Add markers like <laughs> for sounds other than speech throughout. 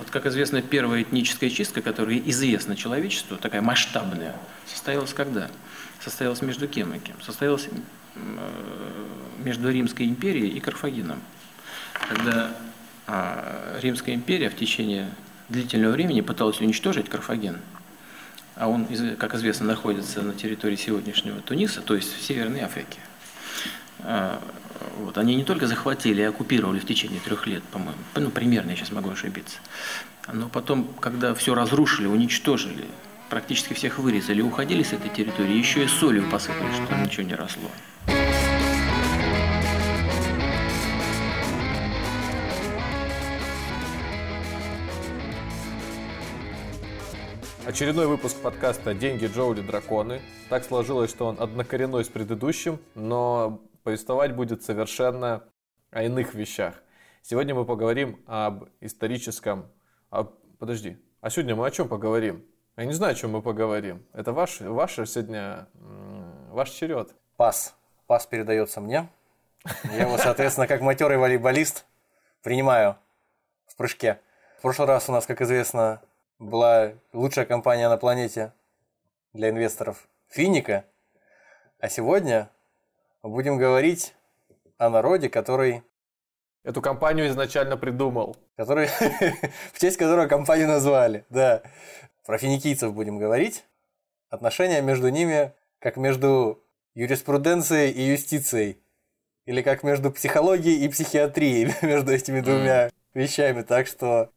Вот, как известно, первая этническая чистка, которая известна человечеству, такая масштабная, состоялась когда? Состоялась между кем и кем? Состоялась между Римской империей и Карфагеном. Когда а, Римская империя в течение длительного времени пыталась уничтожить Карфаген, а он, как известно, находится на территории сегодняшнего Туниса, то есть в Северной Африке. А, вот, они не только захватили и оккупировали в течение трех лет, по-моему, ну, примерно, я сейчас могу ошибиться, но потом, когда все разрушили, уничтожили, практически всех вырезали, уходили с этой территории, еще и солью посыпали, что там ничего не росло. Очередной выпуск подкаста «Деньги, Джоули, драконы». Так сложилось, что он однокоренной с предыдущим, но повествовать будет совершенно о иных вещах. Сегодня мы поговорим об историческом... А, подожди, а сегодня мы о чем поговорим? Я не знаю, о чем мы поговорим. Это ваш, ваш сегодня... Ваш черед. Пас. Пас передается мне. Я его, соответственно, как матерый волейболист принимаю в прыжке. В прошлый раз у нас, как известно, была лучшая компания на планете для инвесторов Финика. А сегодня будем говорить о народе, который... Эту компанию изначально придумал. Который... <laughs> в честь которого компанию назвали, да. Про финикийцев будем говорить. Отношения между ними как между юриспруденцией и юстицией. Или как между психологией и психиатрией, <laughs> между этими двумя вещами. Так что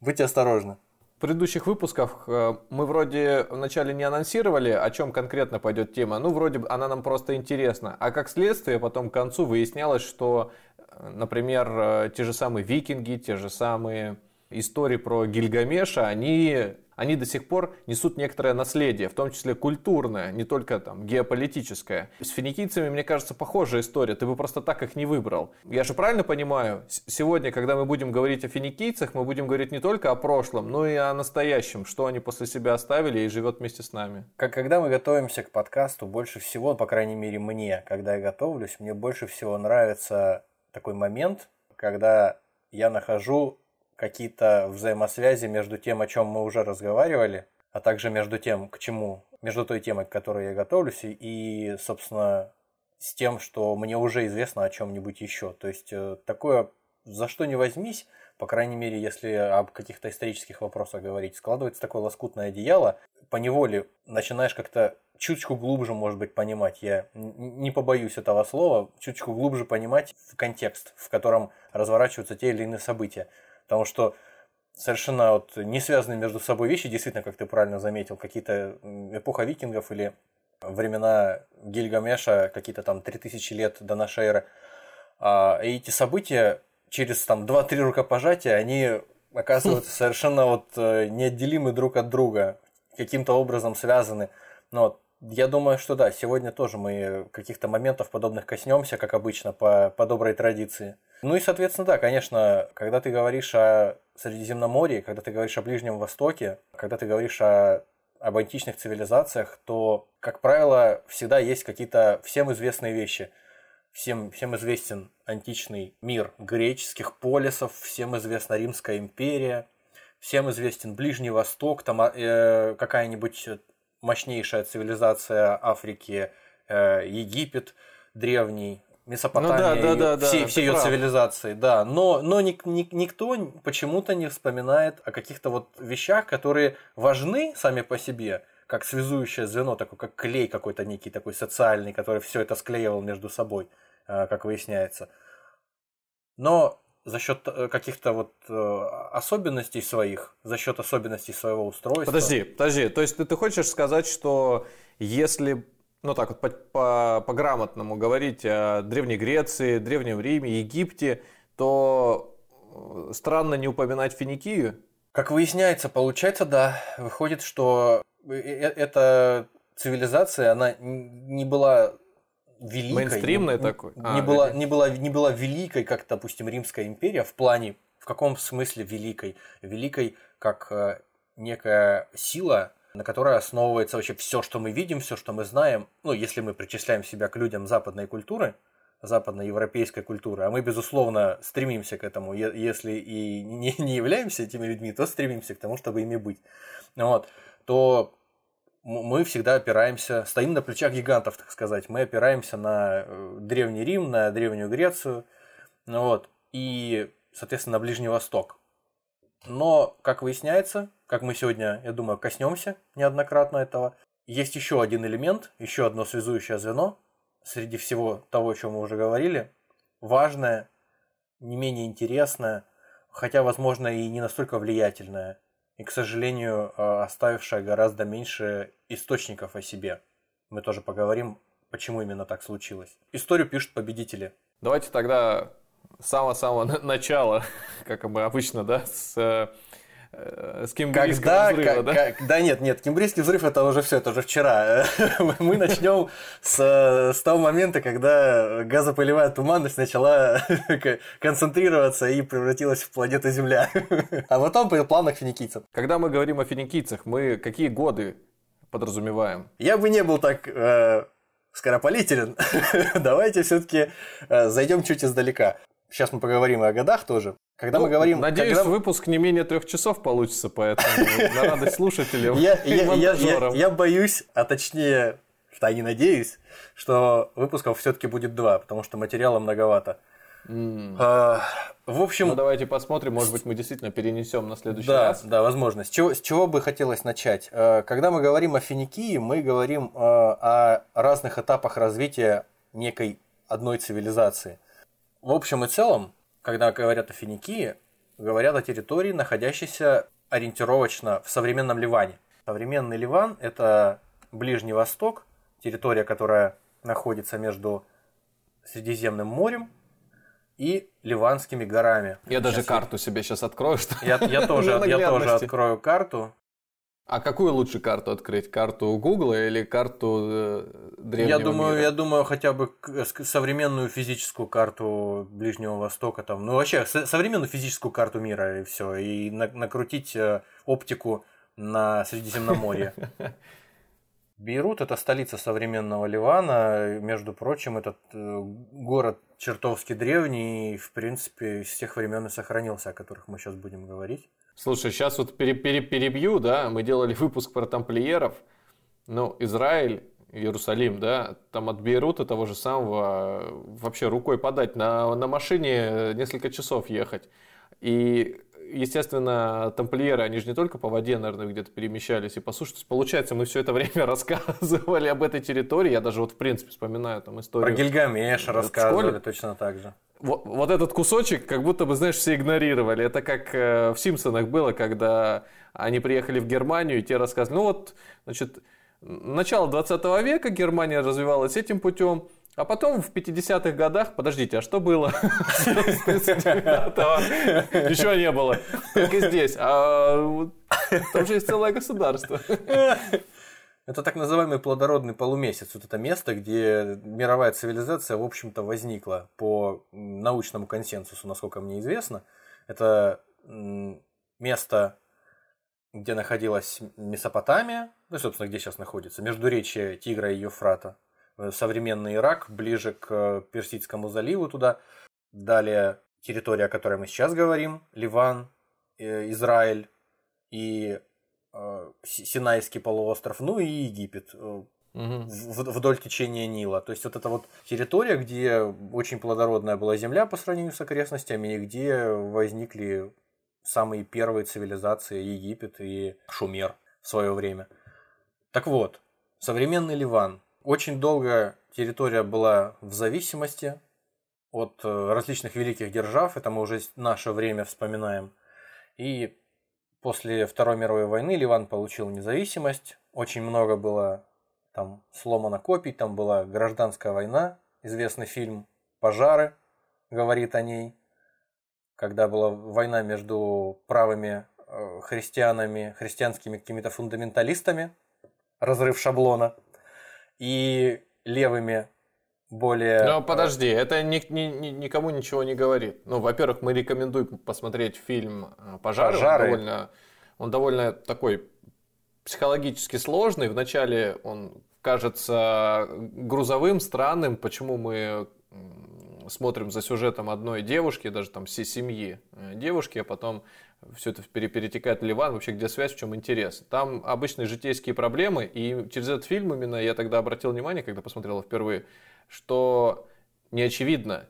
будьте осторожны. В предыдущих выпусках э, мы вроде вначале не анонсировали, о чем конкретно пойдет тема. Ну, вроде она нам просто интересна. А как следствие, потом к концу выяснялось, что, э, например, э, те же самые викинги, те же самые истории про Гильгамеша, они они до сих пор несут некоторое наследие, в том числе культурное, не только там геополитическое. С финикийцами, мне кажется, похожая история, ты бы просто так их не выбрал. Я же правильно понимаю, сегодня, когда мы будем говорить о финикийцах, мы будем говорить не только о прошлом, но и о настоящем, что они после себя оставили и живет вместе с нами. Как когда мы готовимся к подкасту, больше всего, по крайней мере мне, когда я готовлюсь, мне больше всего нравится такой момент, когда я нахожу какие-то взаимосвязи между тем, о чем мы уже разговаривали, а также между тем, к чему, между той темой, к которой я готовлюсь, и, собственно, с тем, что мне уже известно о чем-нибудь еще. То есть э, такое, за что не возьмись, по крайней мере, если об каких-то исторических вопросах говорить, складывается такое лоскутное одеяло, по неволе начинаешь как-то чуточку глубже, может быть, понимать. Я не побоюсь этого слова, чуточку глубже понимать в контекст, в котором разворачиваются те или иные события. Потому что совершенно вот не связанные между собой вещи, действительно, как ты правильно заметил, какие-то эпоха викингов или времена Гильгамеша, какие-то там 3000 лет до нашей эры. А, и эти события через там 2-3 рукопожатия, они оказываются <laughs> совершенно вот э, неотделимы друг от друга, каким-то образом связаны. Но я думаю, что да, сегодня тоже мы каких-то моментов подобных коснемся, как обычно, по, по доброй традиции. Ну и, соответственно, да, конечно, когда ты говоришь о Средиземноморье, когда ты говоришь о Ближнем Востоке, когда ты говоришь о об античных цивилизациях, то, как правило, всегда есть какие-то всем известные вещи. Всем, всем известен античный мир греческих полисов, всем известна Римская империя, всем известен Ближний Восток, там э, какая-нибудь мощнейшая цивилизация Африки, э, Египет древний, Месопотамия, ну, да, да, да, все, да, все ее прав. цивилизации, да. Но, но ни, ни, никто почему-то не вспоминает о каких-то вот вещах, которые важны сами по себе, как связующее звено, такой, как клей какой-то некий такой социальный, который все это склеивал между собой, э, как выясняется. Но за счет э, каких-то вот э, особенностей своих, за счет особенностей своего устройства. Подожди, подожди, то есть ты, ты хочешь сказать, что если ну так вот по, по, грамотному говорить о Древней Греции, Древнем Риме, Египте, то э, странно не упоминать Финикию? Как выясняется, получается, да, выходит, что э, э, эта цивилизация, она не была великой. Мейнстримная не, такой? Не, а, была, не, была, не была великой, как, допустим, Римская империя в плане, в каком смысле великой? Великой как некая сила, на которой основывается вообще все, что мы видим, все, что мы знаем. Ну, если мы причисляем себя к людям западной культуры, западноевропейской культуры, а мы, безусловно, стремимся к этому. Если и не, не являемся этими людьми, то стремимся к тому, чтобы ими быть. Вот. То мы всегда опираемся, стоим на плечах гигантов, так сказать. Мы опираемся на э, Древний Рим, на Древнюю Грецию, вот, и, соответственно, на Ближний Восток. Но, как выясняется, как мы сегодня, я думаю, коснемся неоднократно этого, есть еще один элемент, еще одно связующее звено среди всего того, о чем мы уже говорили, важное, не менее интересное, хотя, возможно, и не настолько влиятельное, и, к сожалению, э, оставившая гораздо меньше источников о себе. Мы тоже поговорим, почему именно так случилось. Историю пишут победители. Давайте тогда самого-самого начала, <laughs> как мы обычно, да, с э, с кембрийского Когда, взрыва, как, да? Как, да нет, нет, кембрийский взрыв это уже все, это уже вчера. <laughs> Мы начнем с, с того момента, когда газопылевая туманность начала <laughs> концентрироваться и превратилась в планету Земля. А потом по планах финикийцев. Когда мы говорим о финикийцах, мы какие годы подразумеваем? Я бы не был так э, скоропалителен. Давайте все-таки э, зайдем чуть издалека. Сейчас мы поговорим и о годах тоже. Когда Ну, мы говорим... Надеюсь, когда- выпуск не менее трех часов получится, поэтому <laughs> на радость слушателям я, я, я, я, боюсь, а точнее, что не надеюсь, что выпусков все-таки будет два, потому что материала многовато. А, в общем, Ну, давайте посмотрим, может быть, мы действительно перенесем на следующий да, раз. да, возможно. С чего, с чего бы хотелось начать? Э, Когда мы говорим о Финикии, мы говорим э, о разных этапах развития некой одной цивилизации. В общем и целом, когда говорят о Финикии, говорят о территории, находящейся ориентировочно в современном Ливане. Современный Ливан – это Ближний Восток, территория, которая находится между Средиземным морем и Ливанскими горами. Я даже Сейчас карту себе сейчас открою. Что... я, я, <laughs> тоже, я тоже открою карту. А какую лучше карту открыть? Карту Гугла или карту э, древнего Я думаю, мира? я думаю, хотя бы ск- современную физическую карту Ближнего Востока, там, ну вообще со- современную физическую карту мира и все, и на- накрутить э, оптику на Средиземноморье. <laughs> Бейрут это столица современного Ливана, между прочим, этот э, город чертовски древний, и, в принципе, с тех времен и сохранился, о которых мы сейчас будем говорить. Слушай, сейчас вот пере- пере- перебью, да, мы делали выпуск про тамплиеров, ну, Израиль, Иерусалим, да, там от Бейрута того же самого э, вообще рукой подать, на, на машине несколько часов ехать. И, естественно, тамплиеры, они же не только по воде, наверное, где-то перемещались и по суше. То есть, получается, мы все это время <laughs> рассказывали об этой территории. Я даже вот, в принципе, вспоминаю там Про историю. В школе? рассказывали точно так же. Вот, вот этот кусочек, как будто бы, знаешь, все игнорировали. Это как э, в Симпсонах было, когда они приехали в Германию, и те рассказывали, ну вот, значит, начало 20 века Германия развивалась этим путем, а потом в 50-х годах, подождите, а что было? с 39-го? Ничего не было, как и здесь. А там же есть целое государство. Это так называемый плодородный полумесяц. Вот это место, где мировая цивилизация, в общем-то, возникла по научному консенсусу, насколько мне известно. Это место, где находилась Месопотамия, ну, собственно, где сейчас находится, междуречие Тигра и Евфрата. Э, Современный Ирак, ближе к э, Персидскому заливу туда. Далее территория, о которой мы сейчас говорим, Ливан, э, Израиль и Си- Синайский полуостров, ну и Египет в- вдоль течения Нила. То есть вот это вот территория, где очень плодородная была земля по сравнению с окрестностями, и где возникли самые первые цивилизации Египет и Шумер в свое время. Так вот, современный Ливан. Очень долго территория была в зависимости от э, различных великих держав, это мы уже наше время вспоминаем. И после Второй мировой войны Ливан получил независимость, очень много было там сломано копий, там была гражданская война, известный фильм «Пожары» говорит о ней, когда была война между правыми э, христианами, христианскими какими-то фундаменталистами, разрыв шаблона, и левыми более... Ну, подожди, это ни- ни- ни- никому ничего не говорит. Ну, во-первых, мы рекомендуем посмотреть фильм э, «Пожары». Он «Пожары». довольно, он довольно такой психологически сложный. Вначале он кажется грузовым, странным, почему мы смотрим за сюжетом одной девушки, даже там всей семьи э, девушки, а потом все это перетекает в Ливан, вообще где связь, в чем интерес. Там обычные житейские проблемы, и через этот фильм именно я тогда обратил внимание, когда посмотрел впервые, что не очевидно,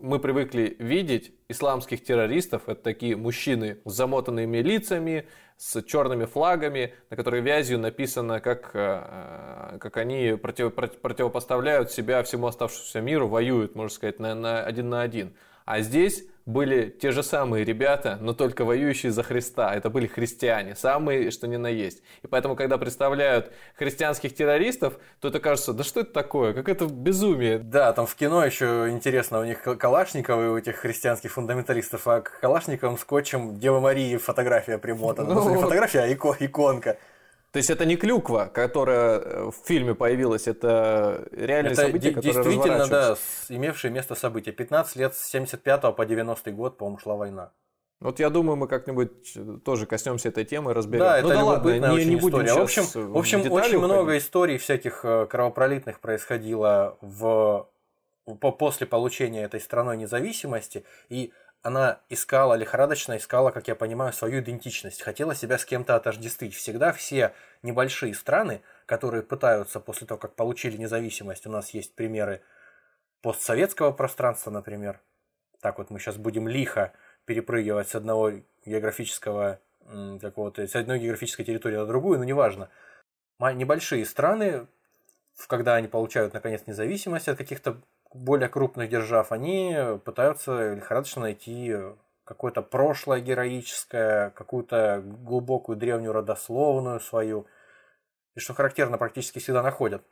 мы привыкли видеть исламских террористов, это такие мужчины с замотанными лицами, с черными флагами, на которых вязью написано, как, э, как они против, противопоставляют себя всему оставшемуся миру, воюют, можно сказать, на, на один на один. А здесь были те же самые ребята, но только воюющие за Христа. Это были христиане, самые, что ни на есть. И поэтому, когда представляют христианских террористов, то это кажется, да что это такое, как это безумие. Да, там в кино еще интересно, у них Калашниковы, у этих христианских фундаменталистов, а к Калашниковым скотчем Девы Марии фотография примотана. Ну, не фотография, а иконка. То есть это не клюква, которая э, в фильме появилась, это реальные это события, которые действительно, да, имевшие место события. 15 лет с 75 по 90 год, по-моему, шла война. Вот я думаю, мы как-нибудь э, тоже коснемся этой темы, разберем. Да, это ну, да любопытная ладно, не, не будем история. В общем, в общем очень уходить. много историй всяких э, кровопролитных происходило в после получения этой страной независимости. И она искала, лихорадочно искала, как я понимаю, свою идентичность, хотела себя с кем-то отождествить. Всегда все небольшие страны, которые пытаются после того, как получили независимость, у нас есть примеры постсоветского пространства, например. Так вот мы сейчас будем лихо перепрыгивать с одного географического какого-то, с одной географической территории на другую, но неважно. Небольшие страны, когда они получают наконец независимость от каких-то более крупных держав, они пытаются лихорадочно найти какое-то прошлое героическое, какую-то глубокую древнюю родословную свою. И что характерно, практически всегда находят.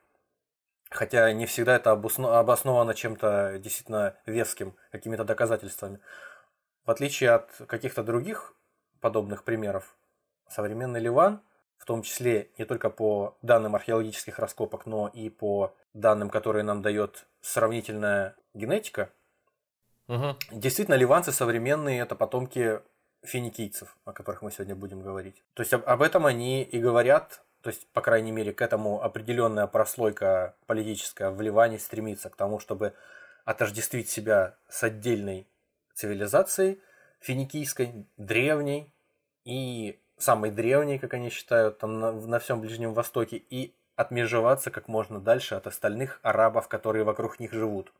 Хотя не всегда это обосновано чем-то действительно веским, какими-то доказательствами. В отличие от каких-то других подобных примеров, современный Ливан – в том числе не только по данным археологических раскопок, но и по данным, которые нам дает сравнительная генетика. Угу. Действительно, ливанцы современные это потомки финикийцев, о которых мы сегодня будем говорить. То есть об, об этом они и говорят, то есть, по крайней мере, к этому определенная прослойка политическая в Ливане стремится к тому, чтобы отождествить себя с отдельной цивилизацией, финикийской, древней, и самой древней, как они считают, там на, на всем Ближнем Востоке, и отмежеваться как можно дальше от остальных арабов, которые вокруг них живут.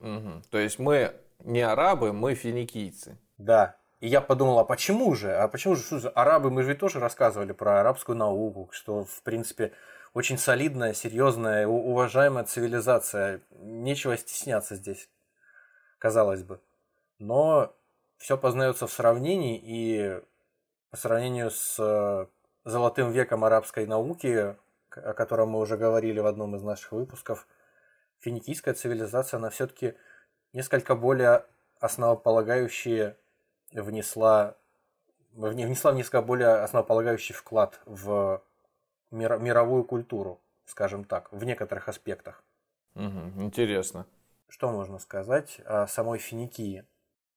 Угу. То есть мы не арабы, мы финикийцы. Да. И я подумал, а почему же? А почему же? Что арабы, мы же ведь тоже рассказывали про арабскую науку, что, в принципе, очень солидная, серьезная, уважаемая цивилизация. Нечего стесняться здесь, казалось бы. Но все познается в сравнении, и по сравнению с э, золотым веком арабской науки, о котором мы уже говорили в одном из наших выпусков, финикийская цивилизация, она все-таки несколько более основополагающие внесла, внесла несколько более основополагающий вклад в мировую культуру, скажем так, в некоторых аспектах. Угу, интересно. Что можно сказать о самой Финикии?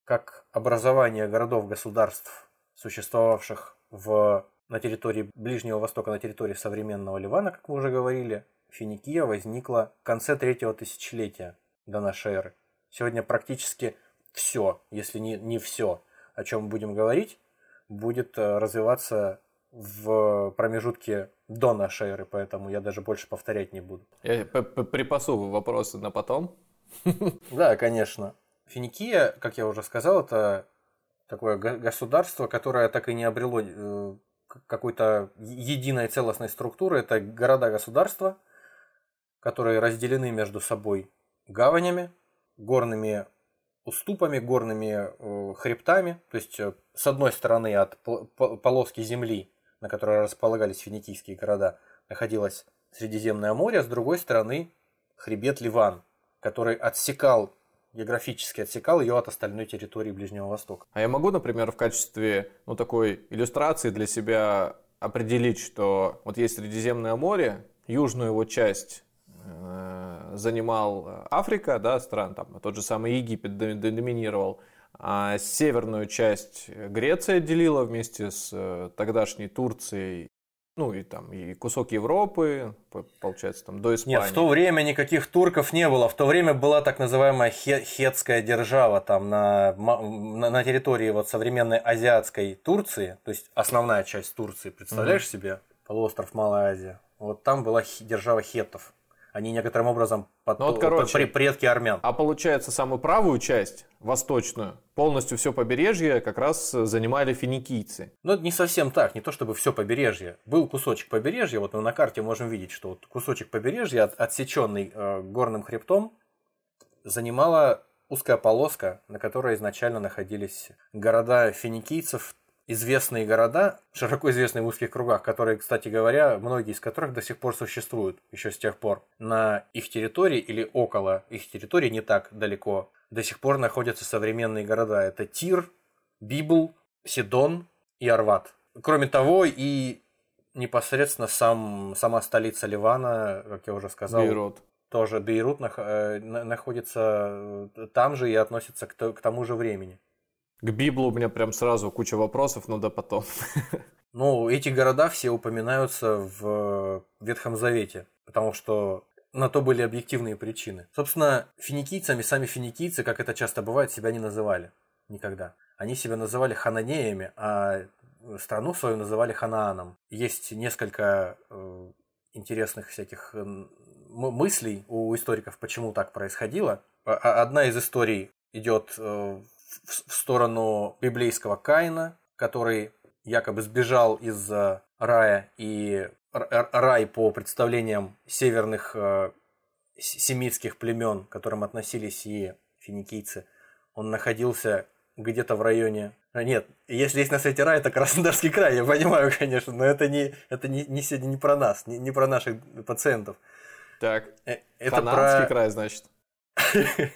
Как образование городов-государств существовавших в, на территории Ближнего Востока, на территории современного Ливана, как мы уже говорили, Финикия возникла в конце третьего тысячелетия до нашей эры. Сегодня практически все, если не, не все, о чем будем говорить, будет э, развиваться в промежутке до нашей эры, поэтому я даже больше повторять не буду. Я припасу вопросы на потом. <laughs> Да, конечно. Финикия, как я уже сказал, это такое государство, которое так и не обрело э, какой-то единой целостной структуры. Это города-государства, которые разделены между собой гаванями, горными уступами, горными э, хребтами. То есть, э, с одной стороны, от полоски земли, на которой располагались финикийские города, находилось Средиземное море, с другой стороны, хребет Ливан, который отсекал географически отсекал ее от остальной территории Ближнего Востока. А я могу, например, в качестве ну, такой иллюстрации для себя определить, что вот есть Средиземное море, южную его часть э, занимал Африка, да, стран, там тот же самый Египет доминировал, а северную часть Греция делила вместе с э, тогдашней Турцией ну и там и кусок Европы, получается, там до Испании. Нет, в то время никаких турков не было. В то время была так называемая хетская держава там на, на, территории вот современной азиатской Турции, то есть основная часть Турции, представляешь mm-hmm. себе? Полуостров Малая Азия. Вот там была держава хеттов. Они некоторым образом под, ну, вот, короче, предки армян. А получается, самую правую часть, восточную, полностью все побережье как раз занимали финикийцы. Ну, не совсем так, не то чтобы все побережье. Был кусочек побережья, вот мы на карте можем видеть, что вот кусочек побережья, от, отсеченный э, горным хребтом, занимала узкая полоска, на которой изначально находились города финикийцев, известные города, широко известные в узких кругах, которые, кстати говоря, многие из которых до сих пор существуют, еще с тех пор. На их территории или около их территории, не так далеко, до сих пор находятся современные города. Это Тир, Библ, Сидон и Арват. Кроме того, и непосредственно сам, сама столица Ливана, как я уже сказал, Бейрут. тоже Бейрут э, находится э, там же и относится к тому же времени. К Библу у меня прям сразу куча вопросов, но да потом. <laughs> Ну, эти города все упоминаются в Ветхом Завете, потому что на то были объективные причины. Собственно, финикийцами, сами финикийцы, как это часто бывает, себя не называли. Никогда. Они себя называли хананеями, а страну свою называли Ханааном. Есть несколько э, интересных всяких э, мыслей у историков, почему так происходило. Одна из историй идет э, в сторону библейского Каина, который якобы сбежал из рая, и рай по представлениям северных э, семитских племен, к которым относились и финикийцы, он находился где-то в районе... А, нет, если есть на свете рай, это Краснодарский край, я понимаю, <laughs> конечно, но это не, это не, не сегодня не про нас, не, не про наших пациентов. Так, э, это Хананский про... край, значит. <laughs>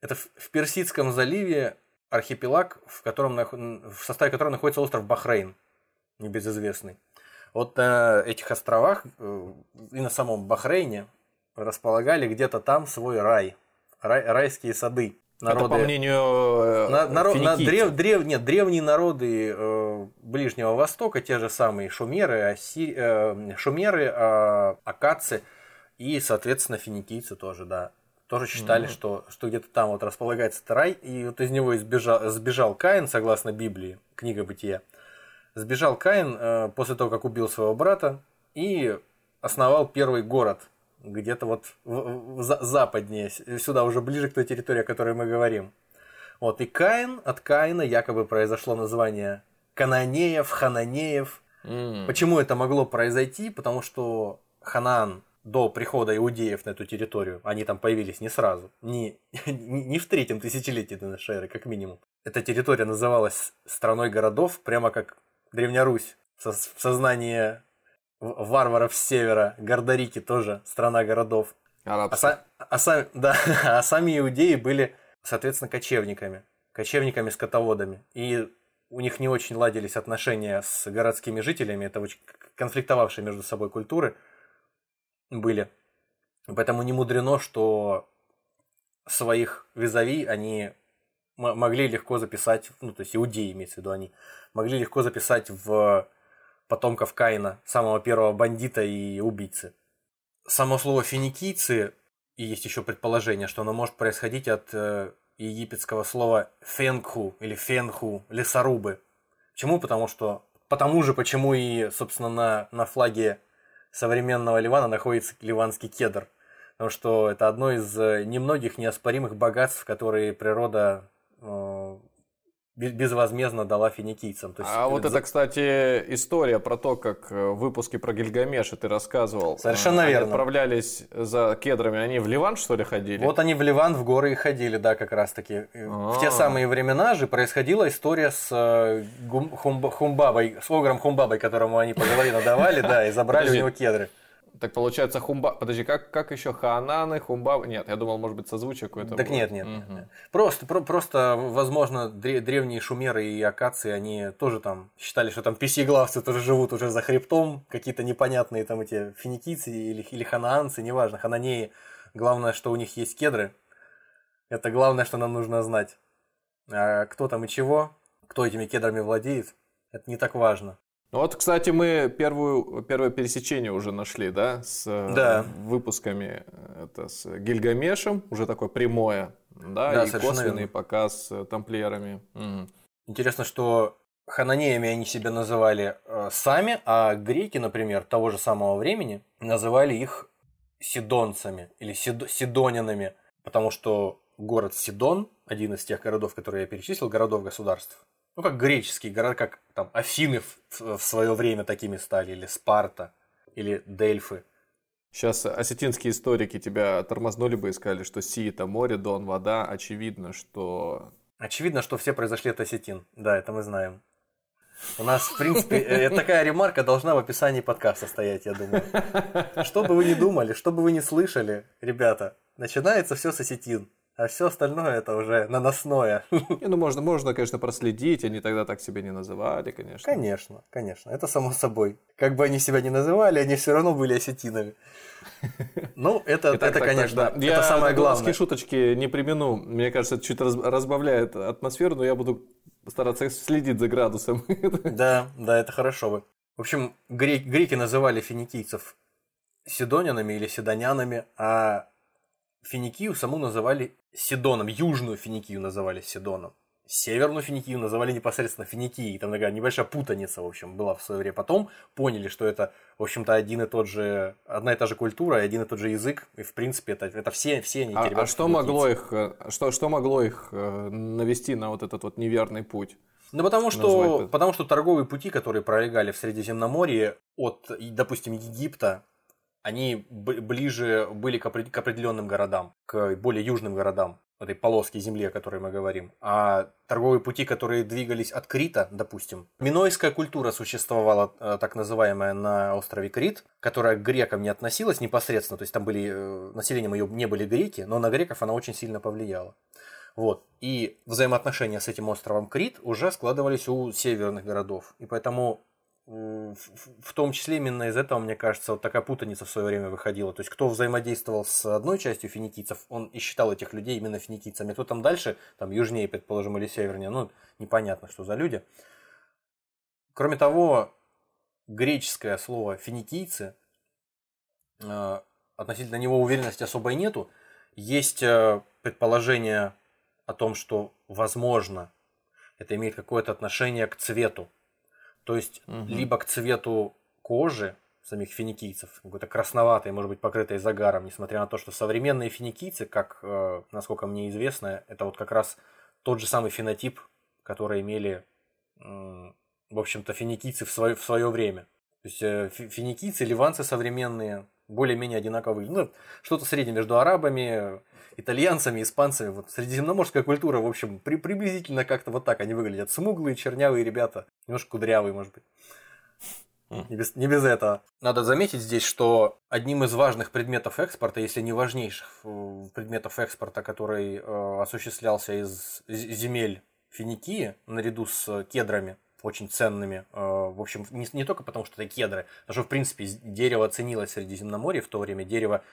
Это в Персидском заливе архипелаг, в, котором, в составе которого находится остров Бахрейн, небезызвестный. Вот на этих островах э, и на самом Бахрейне располагали где-то там свой рай, рай райские сады. Народы, Это по мнению э, на, народ, на, древ, древ, нет, древние народы э, Ближнего Востока, те же самые шумеры, оси, э, шумеры, э, акадцы и, соответственно, финикийцы тоже, да тоже считали, mm-hmm. что, что где-то там вот располагается рай, и вот из него избежал, сбежал Каин, согласно Библии, книга Бытия. Сбежал Каин э, после того, как убил своего брата, и основал первый город, где-то вот в, в, в, западнее, сюда уже ближе к той территории, о которой мы говорим. Вот, и Каин, от Каина якобы произошло название Кананеев, Хананеев. Mm. Почему это могло произойти? Потому что Ханаан до прихода иудеев на эту территорию, они там появились не сразу, <laughs> не, не в третьем тысячелетии до нашей эры, как минимум. Эта территория называлась страной городов, прямо как Древняя Русь, в сознании варваров с севера, Гордорики тоже страна городов. А, са, а, сами, <laughs> да, <laughs> а сами иудеи были, соответственно, кочевниками, кочевниками-скотоводами. И у них не очень ладились отношения с городскими жителями, это очень конфликтовавшие между собой культуры – были. Поэтому не мудрено, что своих визави они могли легко записать, ну, то есть иудеи имеется в виду, они могли легко записать в потомков Каина, самого первого бандита и убийцы. Само слово финикийцы, и есть еще предположение, что оно может происходить от э, египетского слова фенху или фенху, лесорубы. Почему? Потому что, потому же, почему и, собственно, на, на флаге современного Ливана находится ливанский кедр. Потому что это одно из э, немногих неоспоримых богатств, которые природа э, безвозмездно дала финикийцам. То есть, а вот это, кстати, история про то, как э, в выпуске про Гильгамеша ты рассказывал. Совершенно они верно. отправлялись за кедрами, они в Ливан, что ли, ходили? Вот они в Ливан, в горы и ходили, да, как раз-таки. А-а-а. В те а. самые времена же происходила история с э, Хумбабой, с Огром Хумбабой, которому они по голове надавали, да, и забрали у него кедры. Так получается хумба... Подожди, как, как еще хананы, хумба... Нет, я думал, может быть, созвучие какое-то Так было. нет, нет. Угу. нет. Просто, про, просто, возможно, древние шумеры и акации, они тоже там считали, что там песеглавцы тоже живут уже за хребтом, какие-то непонятные там эти финикийцы или, или ханаанцы, неважно, хананеи. Главное, что у них есть кедры. Это главное, что нам нужно знать. А кто там и чего, кто этими кедрами владеет, это не так важно. Ну вот, кстати, мы первую, первое пересечение уже нашли, да, с э, Да. выпусками, это с Гильгамешем, уже такое прямое, да, Да, и косвенный верно. показ с тамплиерами. Мгм. Интересно, что хананеями они себя называли э, сами, а греки, например, того же самого времени называли их сидонцами или сид- сидонинами, потому что город Сидон, один из тех городов, которые я перечислил, городов-государств, ну, как греческие города, как там Афины в, свое время такими стали, или Спарта, или Дельфы. Сейчас осетинские историки тебя тормознули бы и сказали, что Си это море, Дон вода. Очевидно, что Очевидно, что все произошли от осетин. Да, это мы знаем. У нас, в принципе, э, такая ремарка должна в описании подкаста стоять, я думаю. <laughs> Что бы вы ни думали, что бы вы ни слышали, ребята, начинается все с осетин, а все остальное это уже наносное. Не, ну можно, можно, конечно, проследить, они тогда так себя не называли, конечно. Конечно, конечно, это само собой. Как бы они себя ни называли, они все равно были осетинами. Ну, это, <laughs> Итак, это так, конечно, так, да. это я самое главное. шуточки не примену. Мне кажется, это чуть раз- разбавляет атмосферу, но я буду стараться следить за градусом. <laughs> Да, да, это хорошо бы. В общем, гре- греки называли финикийцев сидонянами или сидонянами, а Финикию саму называли Сидоном, южную Финикию называли Сидоном. Северную Финикию называли непосредственно Финикией. Там такая небольшая путаница, в общем, была в свое время. Потом поняли, что это, в общем-то, один и тот же, одна и та же культура, и один и тот же язык. И, в принципе, это, это все, все они, А, а что финикийцы. могло их, э, что, что могло их э, навести на вот этот вот неверный путь? Ну, потому что, потому что торговые пути, которые пролегали в Средиземноморье от, допустим, Египта, они ближе были к, опре- к определенным городам, к более южным городам этой полоски земли, о которой мы говорим. А торговые пути, которые двигались от Крита, допустим, минойская культура существовала, э, так называемая, на острове Крит, которая к грекам не относилась непосредственно, то есть там были, э, населением ее не были греки, но на греков она очень сильно повлияла. Вот. И взаимоотношения с этим островом Крит уже складывались у северных городов. И поэтому в- том числе именно из этого, мне кажется, вот такая путаница в свое время выходила. То есть, кто взаимодействовал с одной частью финикийцев, он и считал этих людей именно финикийцами. Кто там дальше, там южнее, предположим, или севернее, ну, непонятно, что за люди. Кроме того, греческое слово финикийцы, э, относительно него уверенности особой нету. Есть э, предположение о том, что, возможно, это имеет какое-то отношение к цвету. То есть, Мгм. либо к цвету кожи самих финикийцев, какой-то красноватой, может быть, покрытой загаром, несмотря на то, что современные финикийцы, как, э, насколько мне известно, это вот как раз тот же самый фенотип, который имели, м, в общем-то, финикийцы в свое, в свое время. То есть э, фи- финикийцы, ливанцы современные, более-менее одинаковые. Ну, что-то среднее между арабами, итальянцами, испанцами. Вот средиземноморская культура, в общем, при- приблизительно как-то вот так они выглядят. Смуглые, чернявые ребята, немножко кудрявые, может быть. Не без, не без этого. Надо заметить здесь, что одним из важных предметов экспорта, если не важнейших э, предметов экспорта, который э, осуществлялся из земель Финикии, наряду с кедрами, очень ценными, э, в общем, не, не только потому, что это кедры, потому что, в принципе, дерево ценилось в Средиземноморье в то время, дерево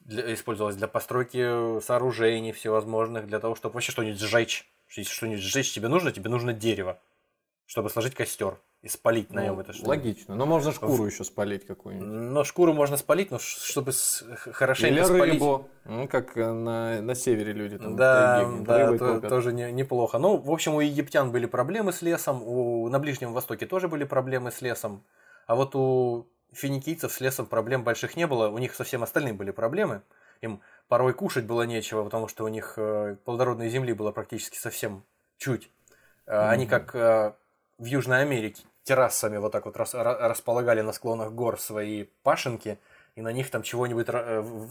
для- использовалось для постройки сооружений всевозможных, для того, чтобы вообще что-нибудь сжечь. Если что-нибудь сжечь тебе нужно, тебе нужно дерево, чтобы сложить костер и спалить на нем Ну, это что логично. Но можно шкуру еще спалить какую-нибудь. но шкуру можно спалить, но чтобы хорошенько Или спалить. рыбу. Ну, как э, на, на севере люди там. в Да, тайге да, то- топят. тоже не- неплохо. Ну, в общем, у египтян были проблемы с лесом, у, на Ближнем Востоке тоже были проблемы с лесом, а вот у финикийцев с лесом проблем больших не было, у них со всем остальным были проблемы. Им порой кушать было нечего, потому что у них э, плодородной земли было практически совсем чуть. Э, Они как э, в Южной Америке террасами вот так вот рас- ра- располагали на склонах гор свои пашенки, и на них там чего-нибудь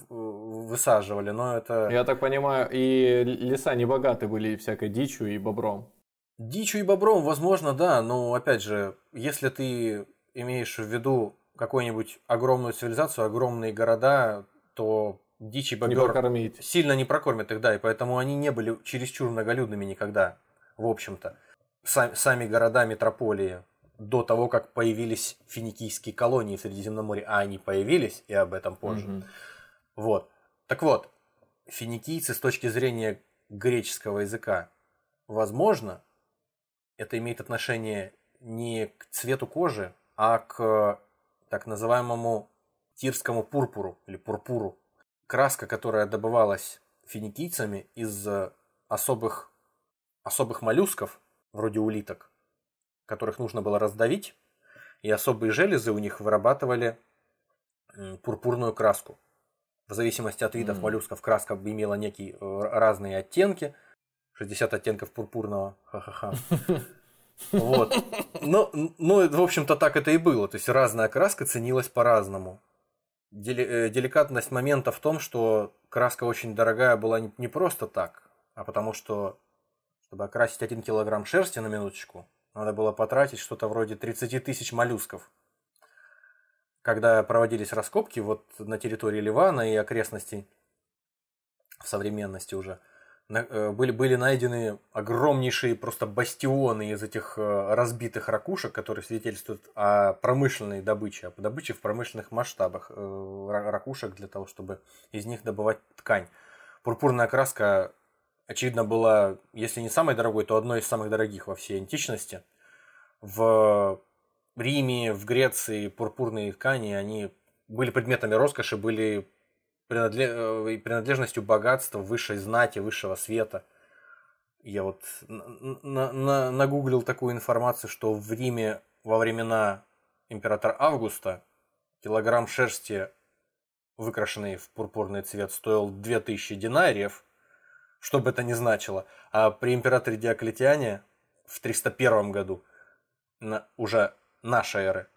высаживали, но это... Я так понимаю, и леса не богаты были всякой дичью и бобром. Дичью и бобром, возможно, да, но опять же, если ты имеешь в виду какую-нибудь огромную цивилизацию, огромные города, то дичь и Не бобер прокормить. сильно не прокормят их, да, и поэтому они не были чересчур многолюдными никогда, в общем-то. Сами, сами города, метрополии, до того, как появились финикийские колонии в Средиземноморье, а они появились, и об этом позже. Мгм. Вот. Так вот, финикийцы с точки зрения греческого языка, возможно, это имеет отношение не к цвету кожи, а к так называемому тирскому пурпуру или пурпуру. Краска, которая добывалась финикийцами из особых, особых моллюсков, вроде улиток, которых нужно было раздавить, и особые железы у них вырабатывали пурпурную краску. В зависимости от видов mm. моллюсков краска имела некие э, разные оттенки. 60 оттенков пурпурного. Ха-ха-ха. <laughs> Вот. Ну, ну, в общем-то, так это и было. То есть разная краска ценилась по-разному. Дели- э, деликатность момента в том, что краска очень дорогая была не просто так, а потому что, чтобы окрасить один килограмм шерсти на минуточку, надо было потратить что-то вроде 30 тысяч моллюсков. Когда проводились раскопки вот на территории Ливана и окрестностей в современности уже, были, были найдены огромнейшие просто бастионы из этих э, разбитых ракушек, которые свидетельствуют о промышленной добыче, о добыче в промышленных масштабах э, ракушек для того, чтобы из них добывать ткань. Пурпурная краска очевидно, была, если не самой дорогой, то одной из самых дорогих во всей античности. В Риме, в Греции пурпурные ткани, они были предметами роскоши, были э, принадлежностью богатства, высшей знати, высшего света. Я вот нагуглил такую информацию, что в Риме во времена императора Августа килограмм шерсти, выкрашенный в пурпурный цвет, стоил 2000 динариев – что бы это ни значило. А при императоре Диоклетиане в 301 году, на, уже нашей эры,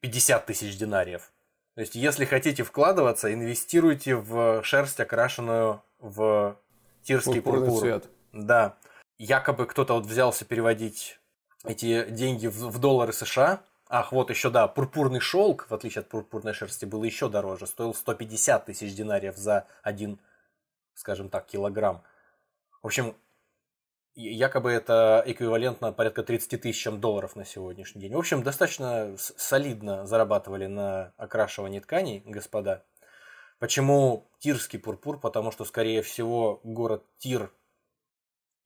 50 тысяч динариев. То есть, если хотите вкладываться, инвестируйте в шерсть, окрашенную в тирский пурпур. цвет. Да. Якобы кто-то вот взялся переводить эти деньги в, в доллары США. Ах, вот еще, да, пурпурный шелк, в отличие от пурпурной шерсти, был еще дороже. Стоил 150 тысяч динариев за один скажем так, килограмм. В общем, якобы это эквивалентно порядка 30 тысячам долларов на сегодняшний день. В общем, достаточно солидно зарабатывали на окрашивании тканей, господа. Почему тирский пурпур? Потому что, скорее всего, город Тир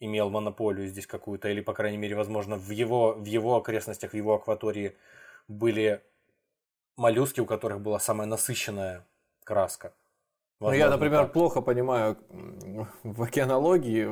имел монополию здесь какую-то, или, по крайней мере, возможно, в его, в его окрестностях, в его акватории были моллюски, у которых была самая насыщенная краска. Возможно, ну, я, например, так. плохо понимаю в океанологии,